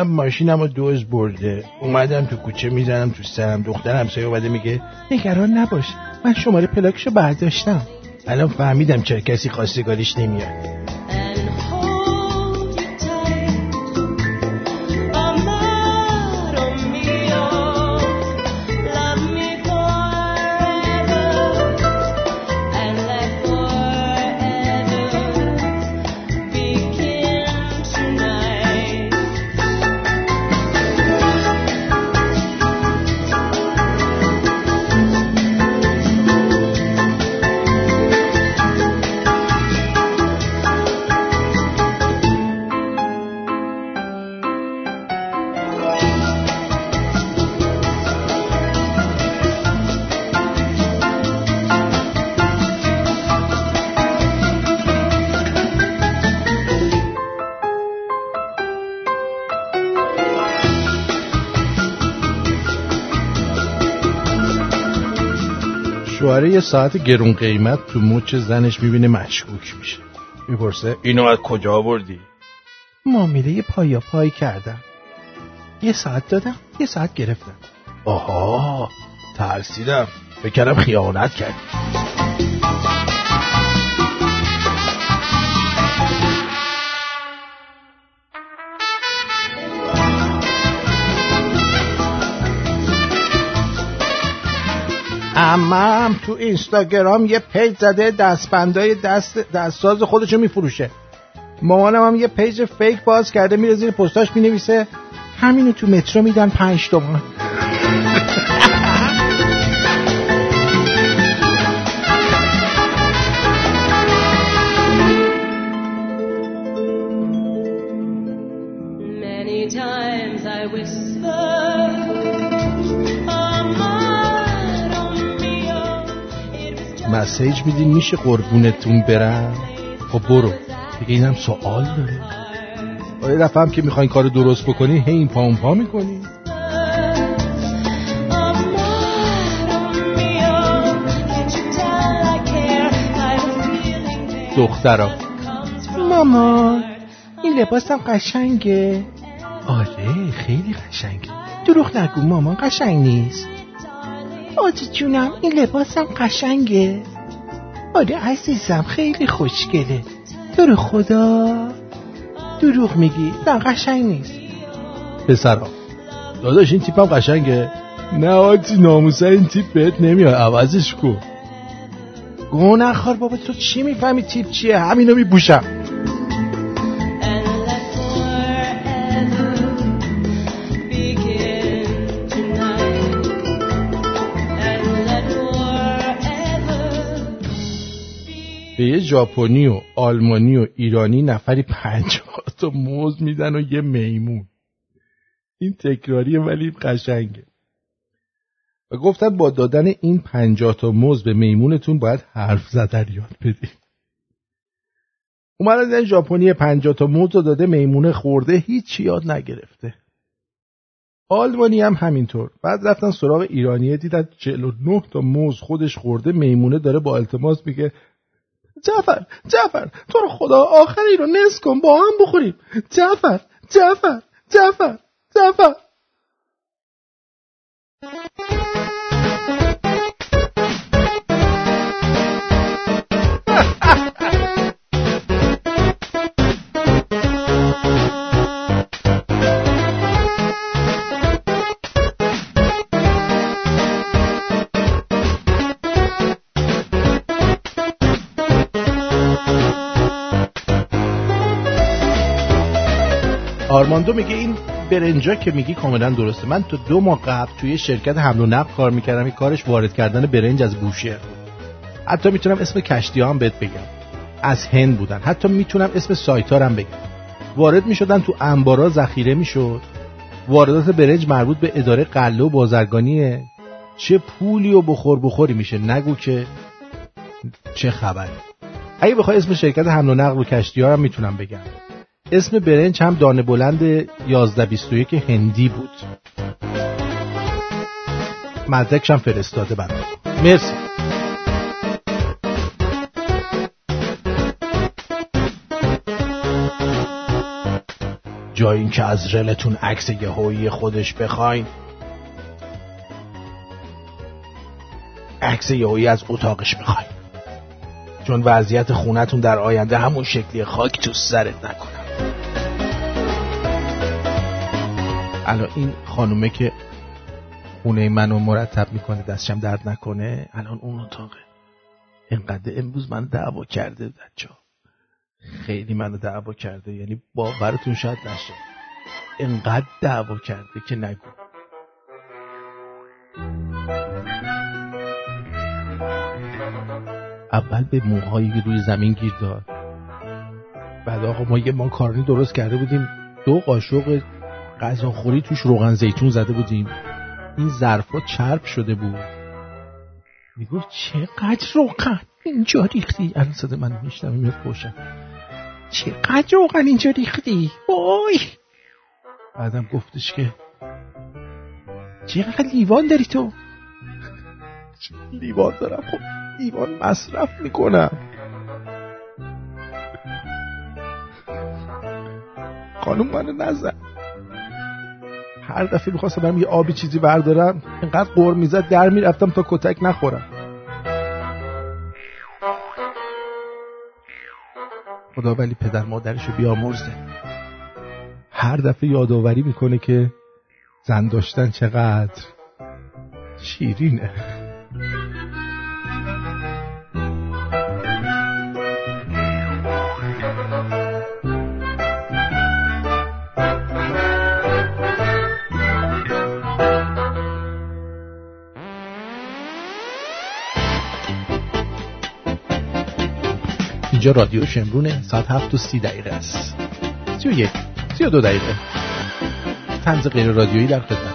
Speaker 1: دیشب ماشینم رو دوز برده. اومدم تو کوچه می‌زنم تو سرم. دختر همسایه اومده میگه نگران نباش. من شماره پلاکشو برداشتم. الان فهمیدم چرا کسی خواستگاریش نمیاد. یه ساعت گرون قیمت تو مچ زنش می‌بینه مشکوک میشه. می‌پرسه اینو از کجا آوردی؟ معامله پایا پای کردم. یه ساعت دادم یه ساعت گرفتم. آها ترسیدم. فکرم خیانت کردی. امم تو اینستاگرام یه page زده دستبندای دست دستساز خودشو میفروشه. مامانم هم یه page fake باز کرده میره زیر پستاش می‌نویسه. همینو تو مترو میدن پنج تومن مسیج میدین میشه قربونتون برم؟ خب برو دیگه اینم سوال داره. آره دفعه هم که می‌خواین کار درست بکنی هی این پا پا می‌کنی. دخترا. ماما این لباسم قشنگه. آره خیلی قشنگه. دروغ نگو مامان قشنگ نیست. آجی جونم این لباسم قشنگه. آره عزیزم خیلی خوشگله. تو خدا دروغ میگی. نه قشنگ نیست. پسرا داداش این تیپم قشنگه؟ نه آجی ناموسه این تیپ بهت نمیاد. عوضش کن. گو نخوار بابا تو چی می‌فهمی تیپ چیه؟ همینو میبوشم یه ژاپنی و آلمانی و ایرانی نفری پنجاه تا موز میدن و یه میمون. این تکراریه ولی قشنگه. و گفتن با دادن این پنجاه تا موز به میمونتون باید حرف زدن یاد بدیم اومدن این ژاپنی پنجاه تا موز رو داده میمونه خورده هیچ یاد نگرفته. آلمانی هم همینطور. بعد رفتن سراغ ایرانیه دیدن 49 تا موز خودش خورده میمونه داره با التماس میگه جعفر جعفر تو رو خدا آخری رو نس کن با هم بخوریم. جعفر جعفر جعفر جعفر. آرماندو میگه این برنجا که میگی کاملا درسته. من تو دو ماه قبل توی شرکت حمل و نقل کار می‌کردم این کارش وارد کردن برنج از بوشهر حتی می‌تونم اسم کشتی هم بهت بگم. از هند بودن. حتی می‌تونم اسم سایتارم بگم. وارد می‌شدن تو انبارا ذخیره می‌شد. واردات برنج مربوط به اداره قله و بازرگانیه. چه پولی و بخور بخوری میشه. نگو که چه خبره اگه بخوای اسم شرکت حمل و نقل و کشتی هم می‌تونم بگم. اسم برنج هم دانه بلند 1121 هندی بود. مدرکش هم فرستاده برام. مرسی. جای این که از رلتون عکس یهویی خودش بخواین. عکس یهویی از اتاقش بخواین. چون وضعیت خونتون در آینده همون شکلی خاک تو سرت نکنه الان این خانومه که خونه منو مرتب می‌کنه دستشم درد نکنه الان اون اتاقه. اینقدر امروز من دعوا کرده بچه خیلی منو دعوا کرده یعنی باورتون شاید نشه. اینقدر دعوا کرده که نگو. اول به موهایی روی زمین گیر داد. بعد آقا ما یه ماکارونی درست کرده بودیم. دو قاشق غذاخوری توش روغن زیتون زده بودیم. این ظرفا چرب شده بود. می‌گفت چقدر روغن؟ اینجا ریختی. الان صدا من میشنم میاد پوشم چقدر روغن اینجا ریختی؟ وای! بعدم گفتش که چقدر لیوان داری تو؟ لیوان دارم. خب لیوان مصرف می‌کنم. خانم منو نزد. هر دفعه می‌خواستم برم یه آبی چیزی بردارم اینقدر قور می‌زد در می‌رفتم تا کتک نخورم. خدا ولی پدر مادرشو بیامرزه. هر دفعه یادآوری می‌کنه که زن داشتن چقدر شیرینه. اینجا رادیو شمرونه ساعت هفت و سی دقیقه است. سی و یک سی و دو دقیقه. تنز غیر رادیویی در خدمت.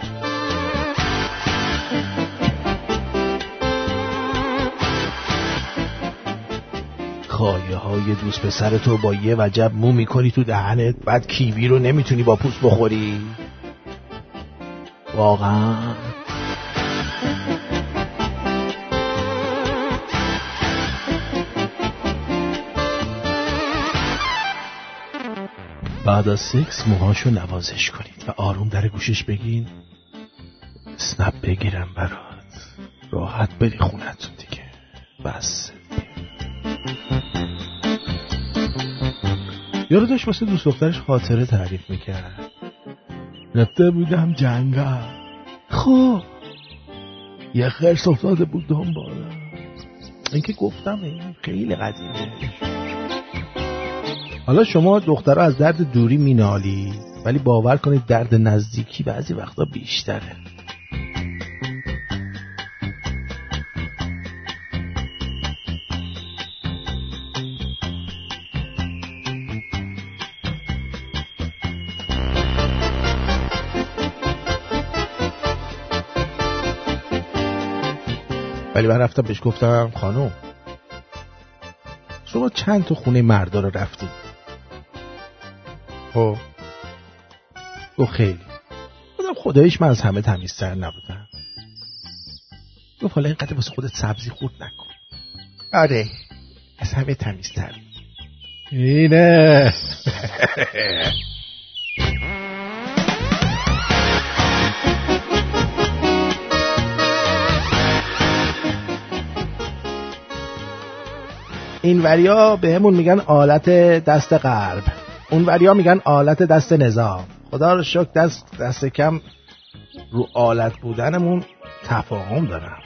Speaker 1: خواهی های دوست پسر تو با یه وجب مو می‌کنی تو دهنت بعد کیوی رو نمی‌تونی با پوست بخوری. واقعا. بعد از سکس موهاشو نوازش کنید و آروم در گوشش بگین. سنپ بگیرم برات. راحت بری خونتون دیگه. بس. یارو داشت واسه دوست دخترش خاطره تعریف می‌کرد. رفته بودم جنگل. خب. یه خرس افتاده بود دنبالم. اینکه گفتم این خیلی قدیمه حالا شما دخترها از درد دوری مینالی ولی باور کنید درد نزدیکی بعضی وقتا بیشتره. ولی من رفتم بهش گفتم خانم شما چند تا خونه مردا رو رفتید؟ خب. گفت خیلی. خودم خدایش من از همه تمیزتر نبودم. گفت حالا اینقدر واسه خودت سبزی خورد نکن. آره. از همه تمیزتر. اینه. این وریا بهمون میگن آلت دست قلب. اون وریا میگن آلت دست نظام. خدا رو شکر دست دست کم رو آلت بودنمون تفاهم دارم.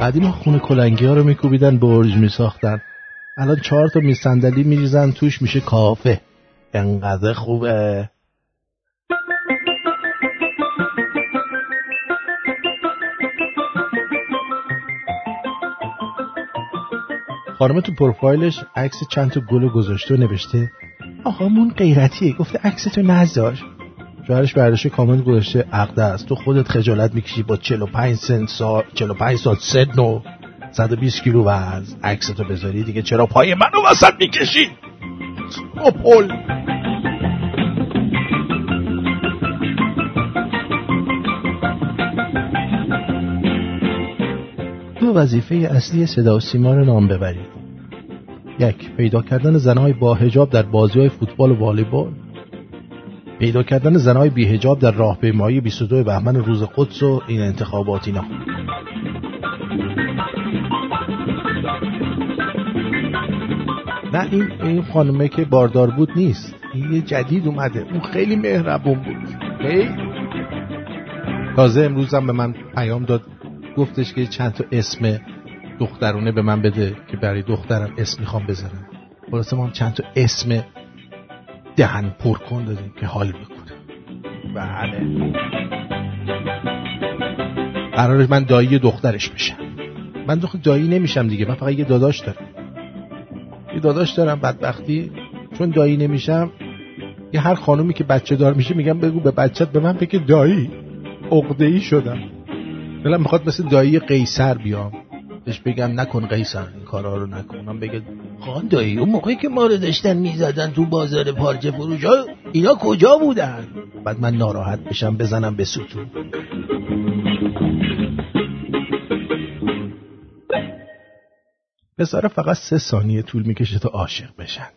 Speaker 1: قدیم خونه کلنگی ها رو میکوبیدن برج میساختن. الان چهار تا میز صندلی میریزن توش میشه کافه. انقدر خوبه. خانم تو پروفایلش عکس چند تا گل گذاشته و نوشته آقامون غیرتیه. گفته عکس تو نذار شوهرش برداشته کامنت گذاشته عقده است. تو خودت خجالت می‌کشی با 45 سن سال 45 سال سن و 120 کیلو وزن عکس تو بذاری دیگه چرا پای منو وسط می‌کشی؟ اوپل دو وظیفه اصلی صدا و سیما رو نام ببرید یک پیدا کردن زنهای با هجاب در بازی های فوتبال و والیبال. پیدا کردن زنهای بی هجاب در راهپیمایی 22 بهمن روز قدس و این انتخابات اینا. نه این این خانمه که باردار بود نیست. این یه جدید اومده. اون خیلی مهربون بود. تازه امروز هم به من پیام داد. گفتش که چند تا اسم دخترونه به من بده که برای دخترم اسم می‌خوام بذارم خلاصه ما هم چند تا اسم دهن پر کن دادیم که حال بکنه. بله. قرارش من دایی دخترش بشم. من دختر دایی نمیشم دیگه من فقط یه داداش دارم. یه داداش دارم بدبختی. چون دایی نمیشم یه هر خانومی که بچه دار میشه میگم بگو به بچت به من بگه دایی عقده شدم. دلم می‌خواد مثل دایی قیصر بیام. بهش بگم نکن قیصر این کارا رو نکن. من بگه خان دایی اون موقعی که ما رو داشتن می‌زدن تو بازار پارچه فروش ها اینا کجا بودن؟ بعد من ناراحت بشم بزنم به ستون. پسر فقط سه ثانیه طول می‌کشه تا عاشق بشن.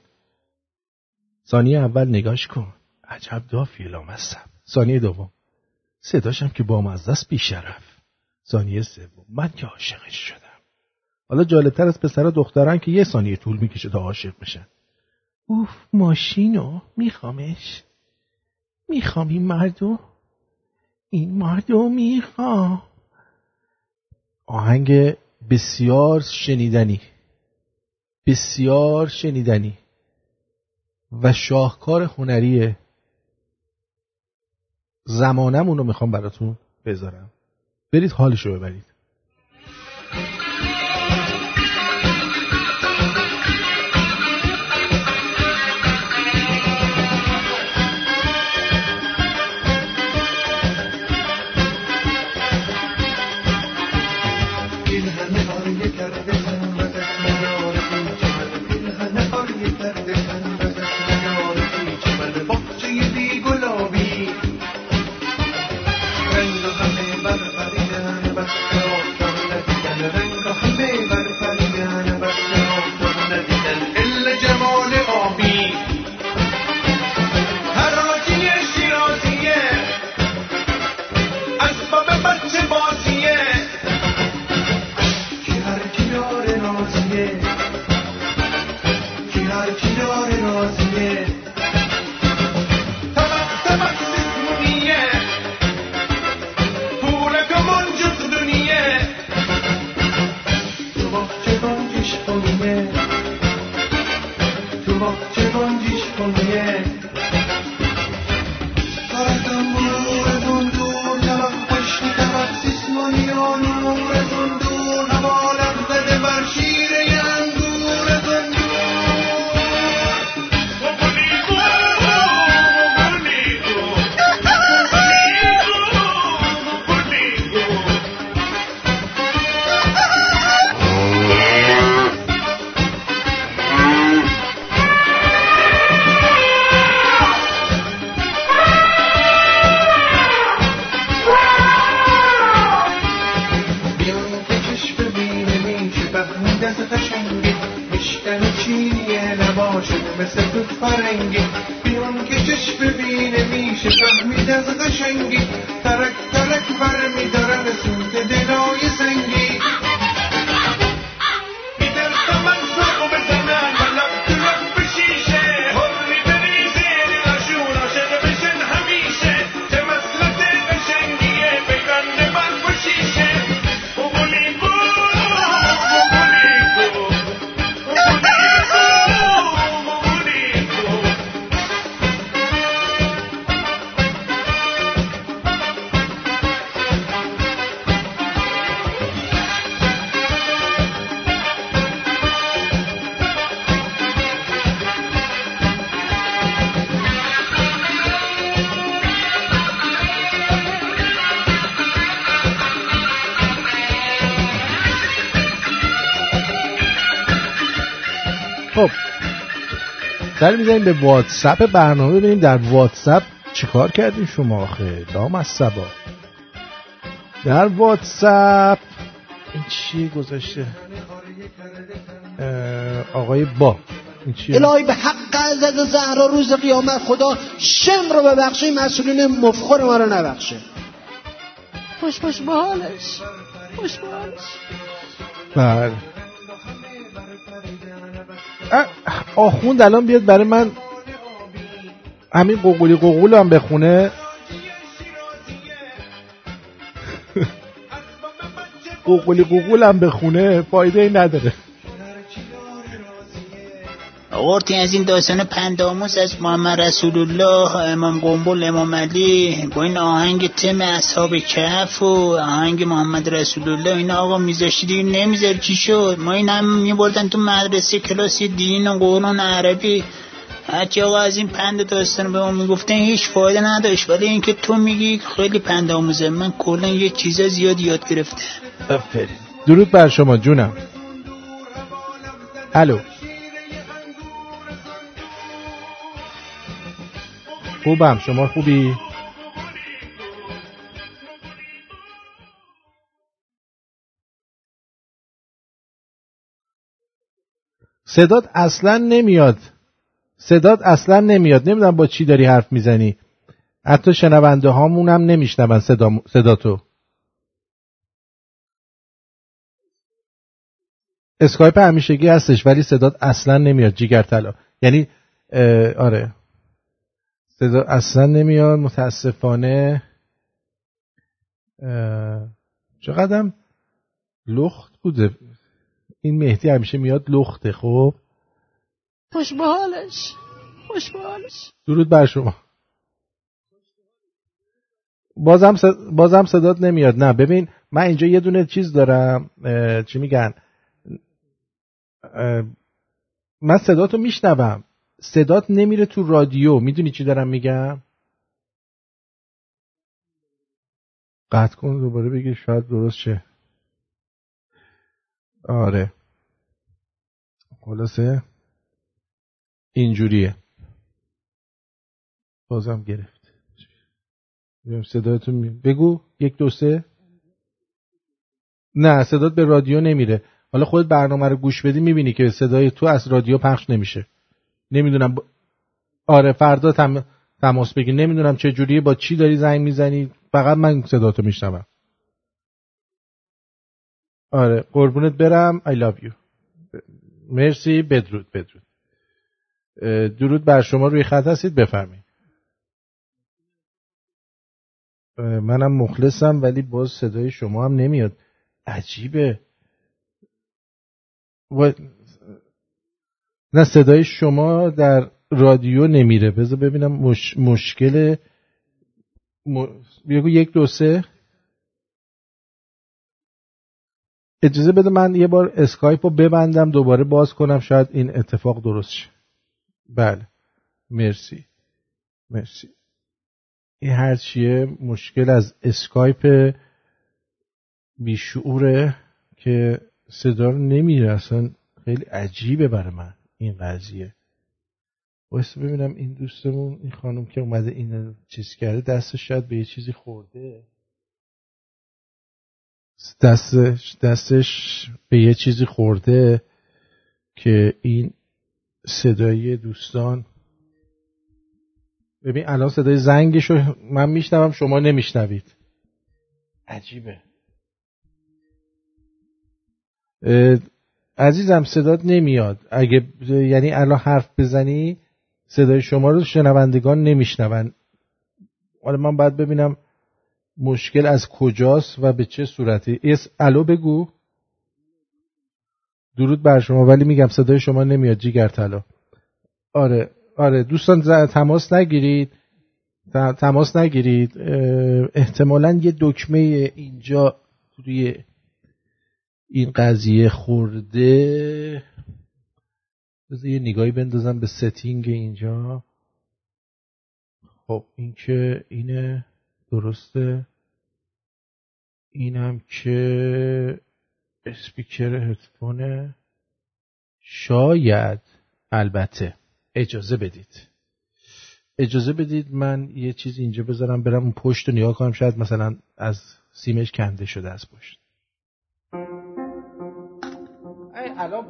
Speaker 1: ثانیه اول نگاش کن. عجب دافی لامصب. ثانیه دوم. صداشم که با مزدست بیشرف ثانیه سوم. من که عاشقش شدم.
Speaker 11: حالا جالبتر از پسر دختران که یه ثانیه طول می‌کشه تا عاشق بشن. اوف ماشینو؟ میخوامش؟ می‌خوام این مردو؟ این مردو می‌خوام. آهنگ بسیار شنیدنی. بسیار شنیدنی. و شاهکار هنری زمانمون رو می‌خوام براتون بذارم. برید حالشو ببرید. سر می‌زنیم به واتساپ برنامه ببینیم در واتساپ چیکار کردیم شما آخه؟ دام از سبا. در واتساپ این چیه گذاشته؟ آقای با.
Speaker 9: الهی به حق عزت زهرا روز قیامت خدا شم رو ببخشه مسئولین مفخور ما رو نبخشه.
Speaker 2: خوش خوش به حالش. خوش به حالش.
Speaker 11: بله. آخوند الان بیاد برای من همین قوقولی قوقول هم بخونه. قوقولی قوقول هم بخونه فایده ای نداره.
Speaker 12: آورتی از این داستان پنداموس از محمد رسول الله امام قنبل امام علی با این آهنگ تم اصحاب کف و آهنگ محمد رسول الله این آقا میذاشتی دیگه نمیذار چی شد؟ ما این هم میبردن تو مدرسه کلاسی دین و قرآن عربی. هرچی آقا از این پند داستان به ما می‌گفتن هیچ فایده نداشت. ولی اینکه تو میگی خیلی پند آموزه من کلا یه چیزا زیاد یاد گرفته
Speaker 11: درود بر شما جونم. الو. خوبم. شما خوبی؟ صدات اصلا نمیاد. صدات اصلا نمیاد. نمی‌دونم با چی داری حرف می‌زنی. حتی شنونده هامون هم نمیشنون صدا صداتو.
Speaker 1: اسکایپ همیشگی هستش ولی صدات اصلا نمیاد. جیگر طلا یعنی آره. صدا اصلا نمیاد متاسفانه. چقدرم لخت بوده. این مهدی همیشه میاد لخته خب؟
Speaker 2: خوش حالش خوش حالش
Speaker 1: درود بر شما. بازم بازم صدات نمیاد. نه ببین من اینجا یه دونه چیز دارم. چی میگن؟ من صداتو میشنوم. صدات نمیره تو رادیو. می‌دونی چی دارم میگم؟ قطع کن دوباره بگی شاید درست شه. آره. خلاصه؟ اینجوریه. بازم گرفت. صداتون می... بگو. یک دو سه. نه صدات به رادیو نمیره. حالا خود برنامه رو گوش بدی می‌بینی که صدای تو از رادیو پخش نمیشه. نمی‌دونم آره فردا تم... تماس بگی نمی‌دونم چه جوریه با چی داری زنگ می‌زنی. فقط من صداتو میشنوم. آره قربونت برم. I love you. مرسی. بدرود بدرود. درود بر شما. روی خط هستید؟ بفرمایید. منم مخلصم ولی باز صدای شما هم نمیاد. عجیبه. و... نه صدای شما در رادیو نمیره. بذار ببینم مش... مشکل م... بگو یک دو سه. اجازه بده من یه بار اسکایپ رو ببندم دوباره باز کنم شاید این اتفاق درست شه. بله. مرسی. مرسی. این هرچیه مشکل از اسکایپ بیشعوره که صدا رو نمیره اصلا خیلی عجیبه برای من. این قضیه. واسه ببینم این دوستمون این خانم که اومده این چیز کرده دستش شاید به یه چیزی خورده. دستش, دستش به یه چیزی خورده که این صدای دوستان ببین الان صدای زنگشو من میشنوم شما نمیشنوید. عجیبه. عزیزم صدات نمیاد. اگه یعنی الان حرف بزنی صدای شما رو شنوندگان نمیشنون. حالا من باید ببینم مشکل از کجاست و به چه صورتی. اس الو بگو. درود بر شما ولی میگم صدای شما نمیاد جیگر طلا. آره آره دوستان تماس نگیرید. تماس نگیرید. احتمالا یه دکمه اینجا روی این قضیه خورده بذار یه نگاهی بندازم به setting اینجا. خب این که اینه درسته. اینم که اسپیکر هدفونه. شاید البته. اجازه بدید. اجازه بدید من یه چیز اینجا بذارم برم اون پشت رو نگاه کنم شاید مثلا از سیمش کنده شده از پشت. الان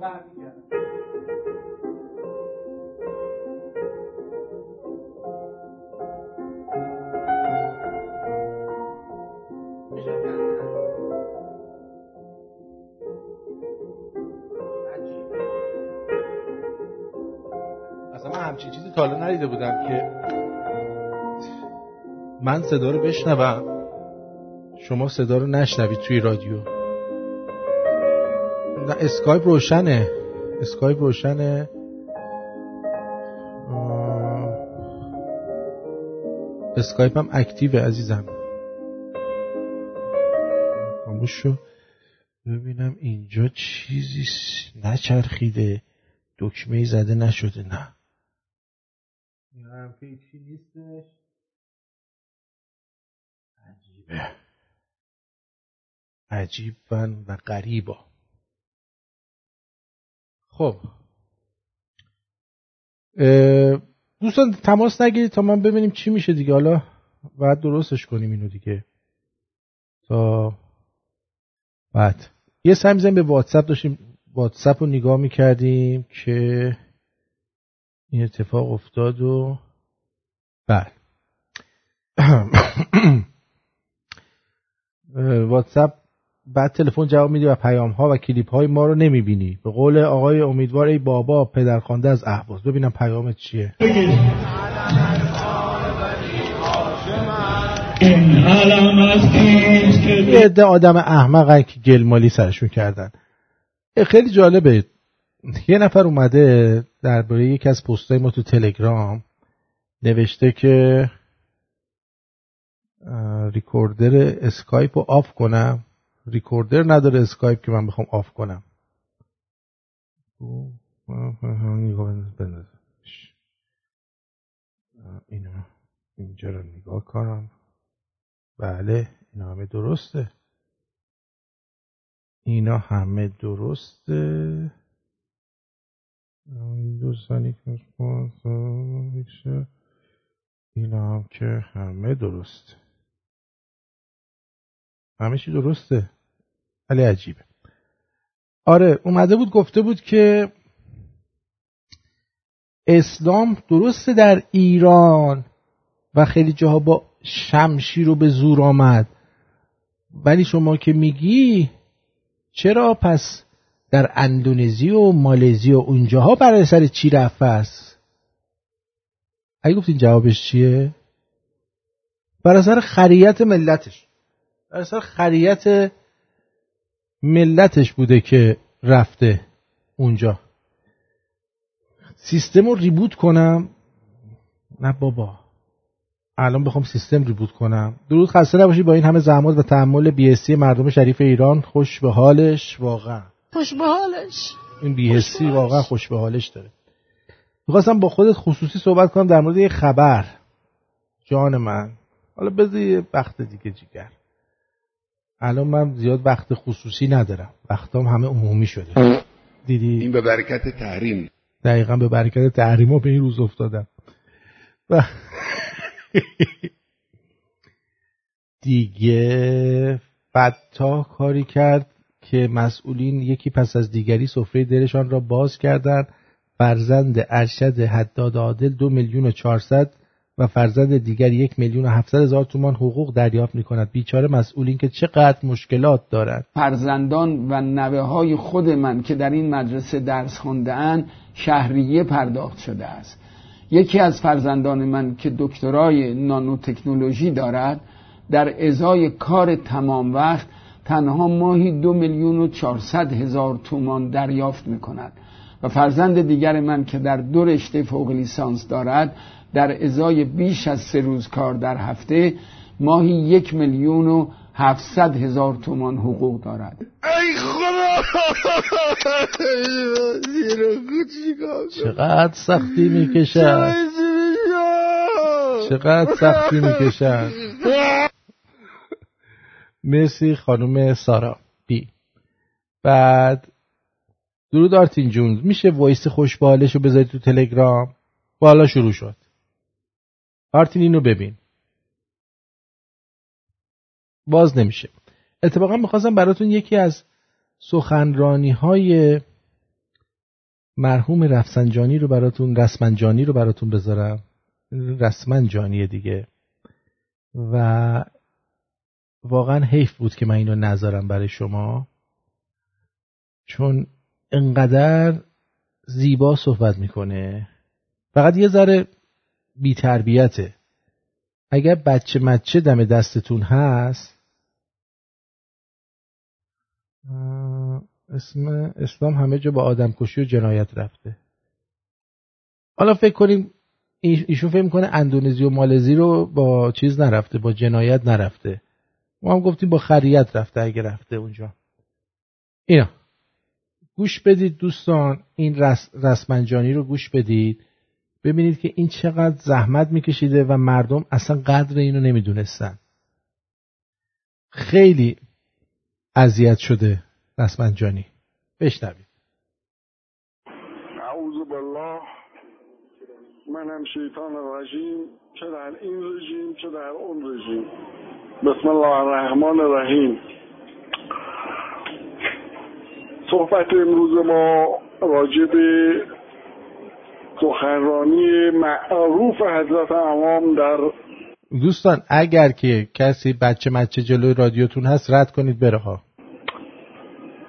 Speaker 1: همچین چیزی تا حالا ندیده بودم که من صدا رو بشنوم. شما صدا رو نشنوید توی رادیو. نه اسکایپ روشنه. اسکایپ روشنه. اسکایپ هم active عزیزم. خاموش شو. ببینم اینجا چیزی نچرخیده. دکمه زده نشده. نه. هم که چی نیستش. عجیبه. عجیبا و غریبا. خب. دوستان تماس نگیرید تا من ببینیم چی میشه دیگه. حالا بعد درستش کنیم اینو دیگه. تا بعد. یه سمی به واتساپ داشتیم. واتساپ رو نگاه می‌کردیم که این اتفاق افتاد و بله واتساپ بعد تلفن جواب میدی و پیام ها و کلیپ های ما رو نمی‌بینی. به قول آقای امیدوار ای بابا پدرخوانده از احواز ببینم پیامت چیه. یه عده آدم احمق که گلمالی سرشون کردن. خیلی جالبه. یه نفر اومده درباره یکی از پستای ما تو تلگرام نوشته که recorder اسکایپ رو off کنم. recorder نداره اسکایپ که من بخوام off کنم. اینا. اینجا رو نگاه کنم. بله اینا همه درسته. اینا همه درسته. اینا هم که همه درسته. همه چی درسته. ولی عجیبه. آره اومده بود گفته بود که اسلام درسته در ایران و خیلی جاها با شمشیر رو به زور آمد. ولی شما که میگی چرا پس در اندونزی و مالزی و اونجاها برای سر چی رفت است اگه گفتین جوابش چیه؟ برای سر خریت ملتش. سر خریت ملتش بوده که رفته اونجا. سیستم رو ریبوت کنم. نه بابا. الان بخوام سیستم ریبوت کنم. درود خسته نباشی با این همه زحمات و تحمل بیهستی مردم شریف ایران. خوش به حالش. واقعا.
Speaker 2: خوش به حالش.
Speaker 1: این بیهستی واقعا خوش به حالش داره. می‌خواستم با خودت خصوصی صحبت کنم در مورد یه خبر. جان من. حالا بذار یه وقت دیگه جیگر الان من زیاد وقت خصوصی ندارم. وقتام همه عمومی شده. دیدی؟
Speaker 13: این به برکت تحریم.
Speaker 1: دقیقا به برکت تحریم ها به این روز افتادم. و دیگه فتا کاری کرد که مسئولین یکی پس از دیگری سفره دلشان را باز کردند. فرزند ارشد حداد عادل دو میلیون و چهارصد و فرزند دیگر یک میلیون و هفتصد هزار تومان حقوق دریافت می کند بیچاره مسئولین که چقدر مشکلات دارند
Speaker 14: فرزندان و نوه های خود من که در این مدرسه درس خونده شهریه پرداخت شده است. یکی از فرزندان من که دکترای نانو تکنولوژی دارد در ازای کار تمام وقت تنها ماهی دو میلیون و چهارصد هزار تومان دریافت می کند و فرزند دیگر من که در دو رشته فوق لیسانس دارد در ازای بیش از سه روز کار در هفته ماهی یک میلیون و هفتصد هزار تومان حقوق دارد.
Speaker 13: ای خدا!
Speaker 1: چقدر سختی می‌کشد. چقدر سختی می‌کشد. مرسی خانم سارا. بی. بعد درود آرتین جون میشه voice خوش به حالش رو بذاری تو تلگرام؟ بالا شروع شد. آرتین اینو ببین. باز نمیشه. اتفاقا می‌خواستم براتون یکی از سخنرانی های مرحوم رفسنجانی رو براتون رسمنجانی رو براتون بذارم. رسمنجانی دیگه. و واقعا حیف بود که من اینو نذارم برای شما. چون انقدر زیبا صحبت می‌کنه. فقط یه ذره بیتربیته. اگر بچه مچه دم دستتون هست اسم اسلام همه جا با آدم کشی و جنایت رفته. حالا فکر کنیم ایشون فکر می‌کنه اندونزی و مالزی رو با چیز نرفته با جنایت نرفته. ما هم گفتیم با خریت رفته اگه رفته اونجا. اینا. گوش بدید دوستان این رس، رسمنجانی رو گوش بدید. ببینید که این چقدر زحمت میکشیده و مردم اصلا قدر اینو نمی‌دونستن. خیلی اذیت شده رسمنجانی. بشنوید.
Speaker 15: اعوذ بالله. منم شیطان رژیم. چه در این رژیم چه در اون رژیم. بسم الله الرحمن الرحیم. صحبت امروز ما راجع سخنرانی معروف حضرت امام در
Speaker 1: دوستان اگر که کسی بچه مچه جلوی رادیوتون هست رد کنید بره ها.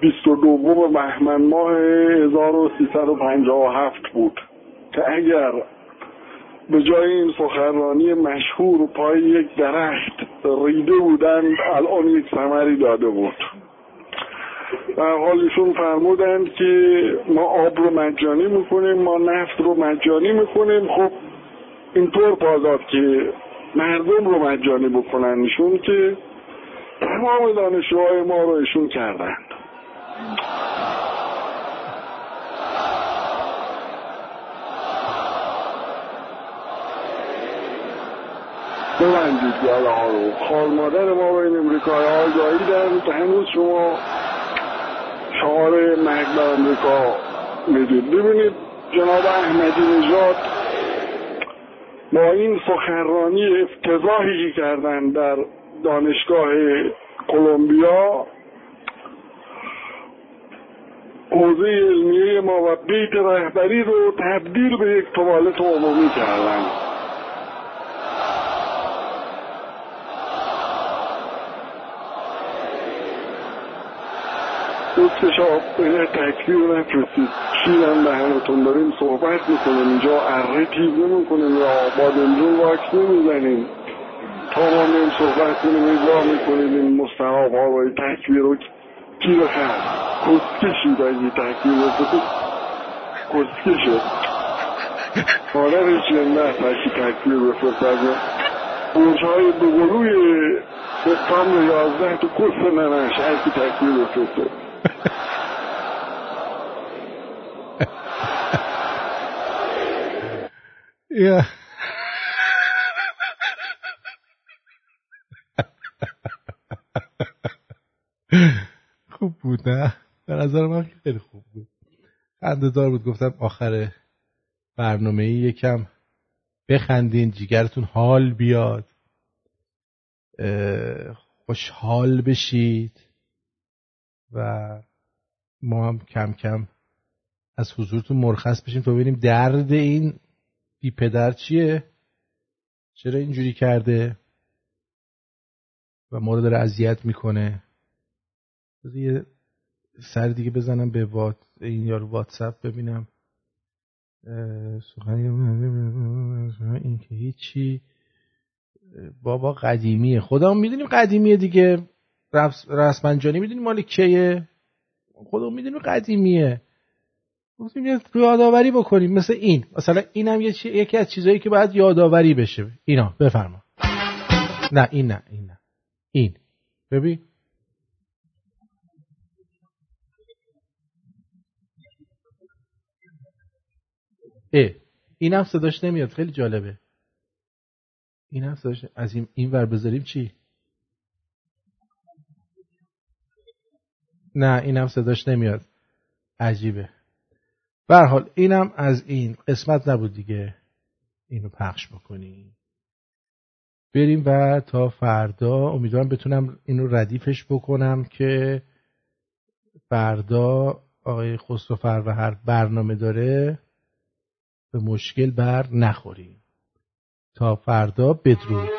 Speaker 15: 22 بهمن ماه 1357 بود که اگر به جای این سخنرانی مشهور پای یک درخت ریده بودند الان یک ثمری داده بود. در حال ایشون فرمودند که ما آب رو مجانی می‌کنیم ما نفت رو مجانی می‌کنیم خب اینطور پازاد که مردم رو مجانی بکنن ایشون که تمام دانشجوهای ما رو ایشون کردند. ببندید گله ها رو. خال مادر ما رو این امریکای ها گاهیدن هنوز شما شعار مرگ بر امریکا می‌دید. ببینید جناب احمدی نژاد با این سخنرانی افتضاحی کردن در دانشگاه کلمبیا حوزه علمیه ما و بیت رهبری رو تبدیل به یک توالت عمومی کردن. دوستش به تکبیر نفرستید شیرم به همتون داریم صحبت می‌کنیم. اینجا اره تیز نمی‌کنیم یا بادمجون واکس نمی‌زنیم. تا ما میم صحبت کنیم اجرا می‌کنیم. این مستحاب ها و تکبیر رو کی بخرد کسکشید اگه تکبیر رو. کسکشه. مادرش نه تکی تکبیر بفرستد برش های دوقلوی سپتامبر یازده تو کس ننش هرکی تکبیر بفرسته
Speaker 1: yeah. خوب بود نه؟ به نظر من خیلی خوب بود. خنده دار بود گفتم آخر برنامه یکم بخندین جیگرتون حال بیاد خوشحال بشید. و ما هم کم کم از حضورتون مرخص بشیم تا ببینیم درد این بی پدر چیه؟ چرا اینجوری کرده؟ و ما رو داره اذیت می‌کنه. یه سر دیگه بزنم به وات این یارو واتساپ ببینم. این که هیچی. بابا قدیمیه. خدا می‌دونیم قدیمیه دیگه. رسمنجانی می‌دونیم مال کیه؟ خدا می‌دونیم قدیمیه. گفتیم یه یادآوری بکنیم. مثل این. مثلا اینم یه چی... یکی از چیزایی که باید یادآوری بشه. اینا. بفرما. نه این نه این نه. این. ببین. اه. این هم صداش نمیاد. خیلی جالبه. این هم صداش از این, این ور بذاریم چی؟ نه این هم صداش نمیاد. عجیبه. به حال اینم از این قسمت نبود دیگه. اینو پخش بکنیم. بریم و تا فردا. امیدوارم بتونم اینو ردیفش بکنم که فردا آقای خسرو هر برنامه داره به مشکل بر نخوریم. تا فردا بدرود.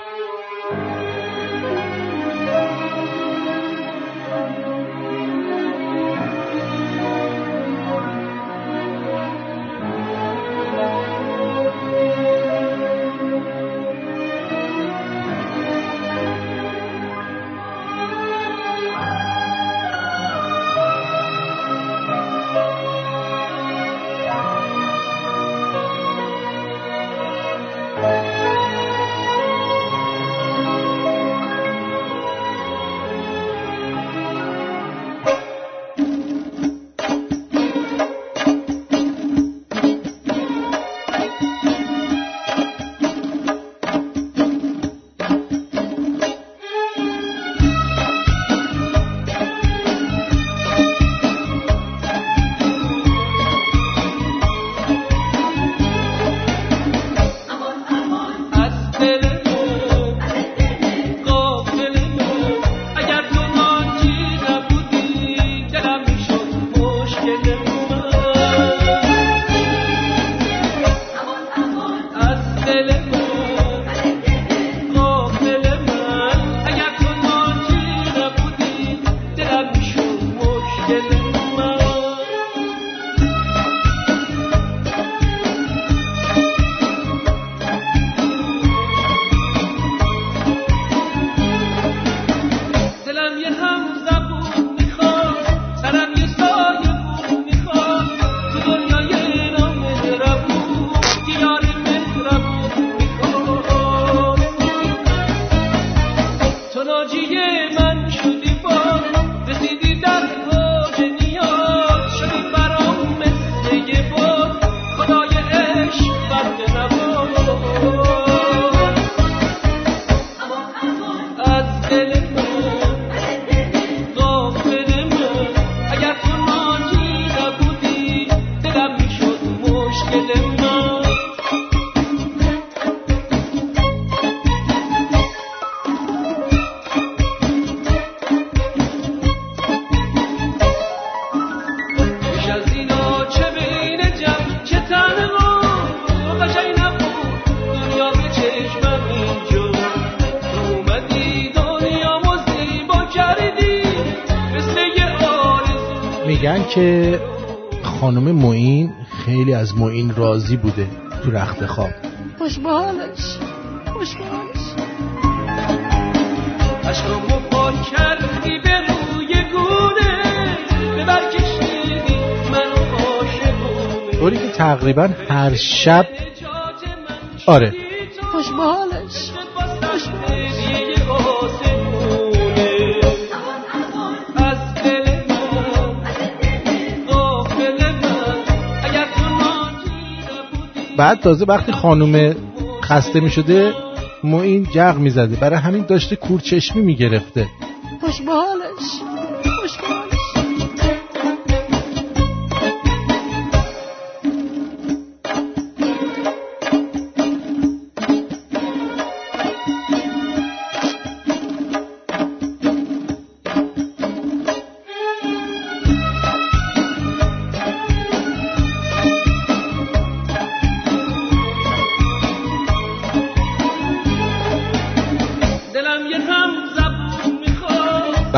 Speaker 1: راضی بوده تو رخت خواب.
Speaker 2: خوش بالش خوش بالش
Speaker 16: پاک کردی به روی گونه ببر کشیدی منو عاشقونه.
Speaker 1: طوری که تقریبا هر شب آره. بعد تازه وقتی خانومه خسته می شده این جغ می زده برای همین داشته کورچشمی می گرفته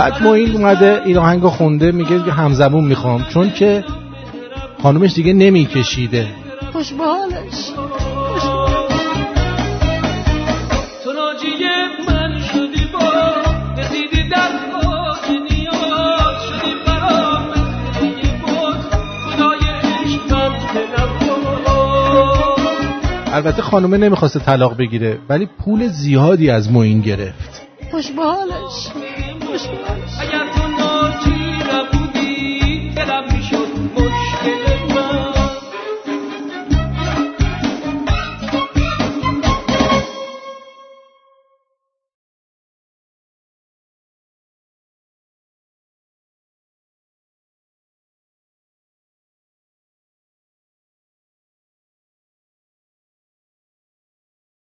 Speaker 1: بعد موین اومده این آهنگو خونده میگه که همزبون می‌خوام. چون که خانومش دیگه نمیکشیده.
Speaker 2: خوش بالش
Speaker 1: البته خانومه نمی‌خواسته طلاق بگیره ولی پول زیادی از موین گرفت.
Speaker 2: خوش بالش
Speaker 16: اگر